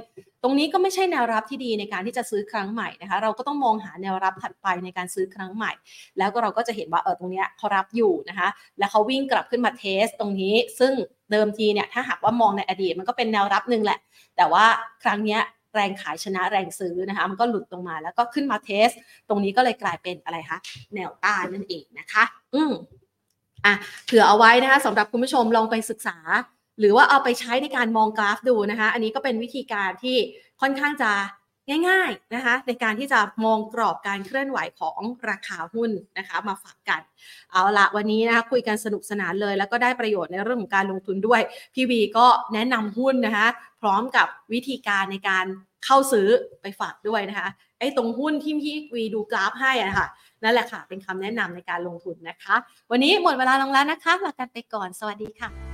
ตรงนี้ก็ไม่ใช่แนวรับที่ดีในการที่จะซื้อครั้งใหม่นะคะ เราก็ต้องมองหาแนวรับถัดไปในการซื้อครั้งใหม่ แล้วก็เราก็จะเห็นว่าเออตรงเนี้ยเขารับอยู่นะคะ แล้วเขาวิ่งกลับขึ้นมาเทสตรงนี้ซึ่งเดิมทีเนี่ยถ้าหากว่ามองในอดีตมันก็เป็นแนวรับหนึ่งแหละ แต่ว่าครั้งเนี้ยแรงขายชนะแรงซื้อนะคะมันก็หลุดลงมาแล้วก็ขึ้นมาเทส ตรงนี้ก็เลยกลายเป็นอะไรคะแนวต้านนั่นเองนะคะ อืมอะเผื่อเอาไว้นะคะสำหรับคุณผู้ชมลองไปศึกษา หรือว่าเอาไปใช้ในการมองกราฟดูนะคะ อันนี้ก็เป็นวิธีการที่ค่อนข้างจะง่ายๆนะคะในการที่จะมองกรอบการเคลื่อนไหวของราคาหุ้นนะคะมาฝากกัน เอาละวันนี้นะคะคุยกันสนุกสนานเลย แล้วก็ได้ประโยชน์ในเรื่องของการลงทุนด้วย พี่วีก็แนะนำหุ้นนะคะพร้อมกับวิธีการในการเข้าซื้อไปฝากด้วยนะคะไอ้ตรงหุ้นที่พี่วีดูกราฟให้อะค่ะนั่นแหละค่ะ เป็นคำแนะนำในการลงทุนนะคะ วันนี้หมดเวลาลงแล้วนะคะลากันไปก่อนสวัสดีค่ะ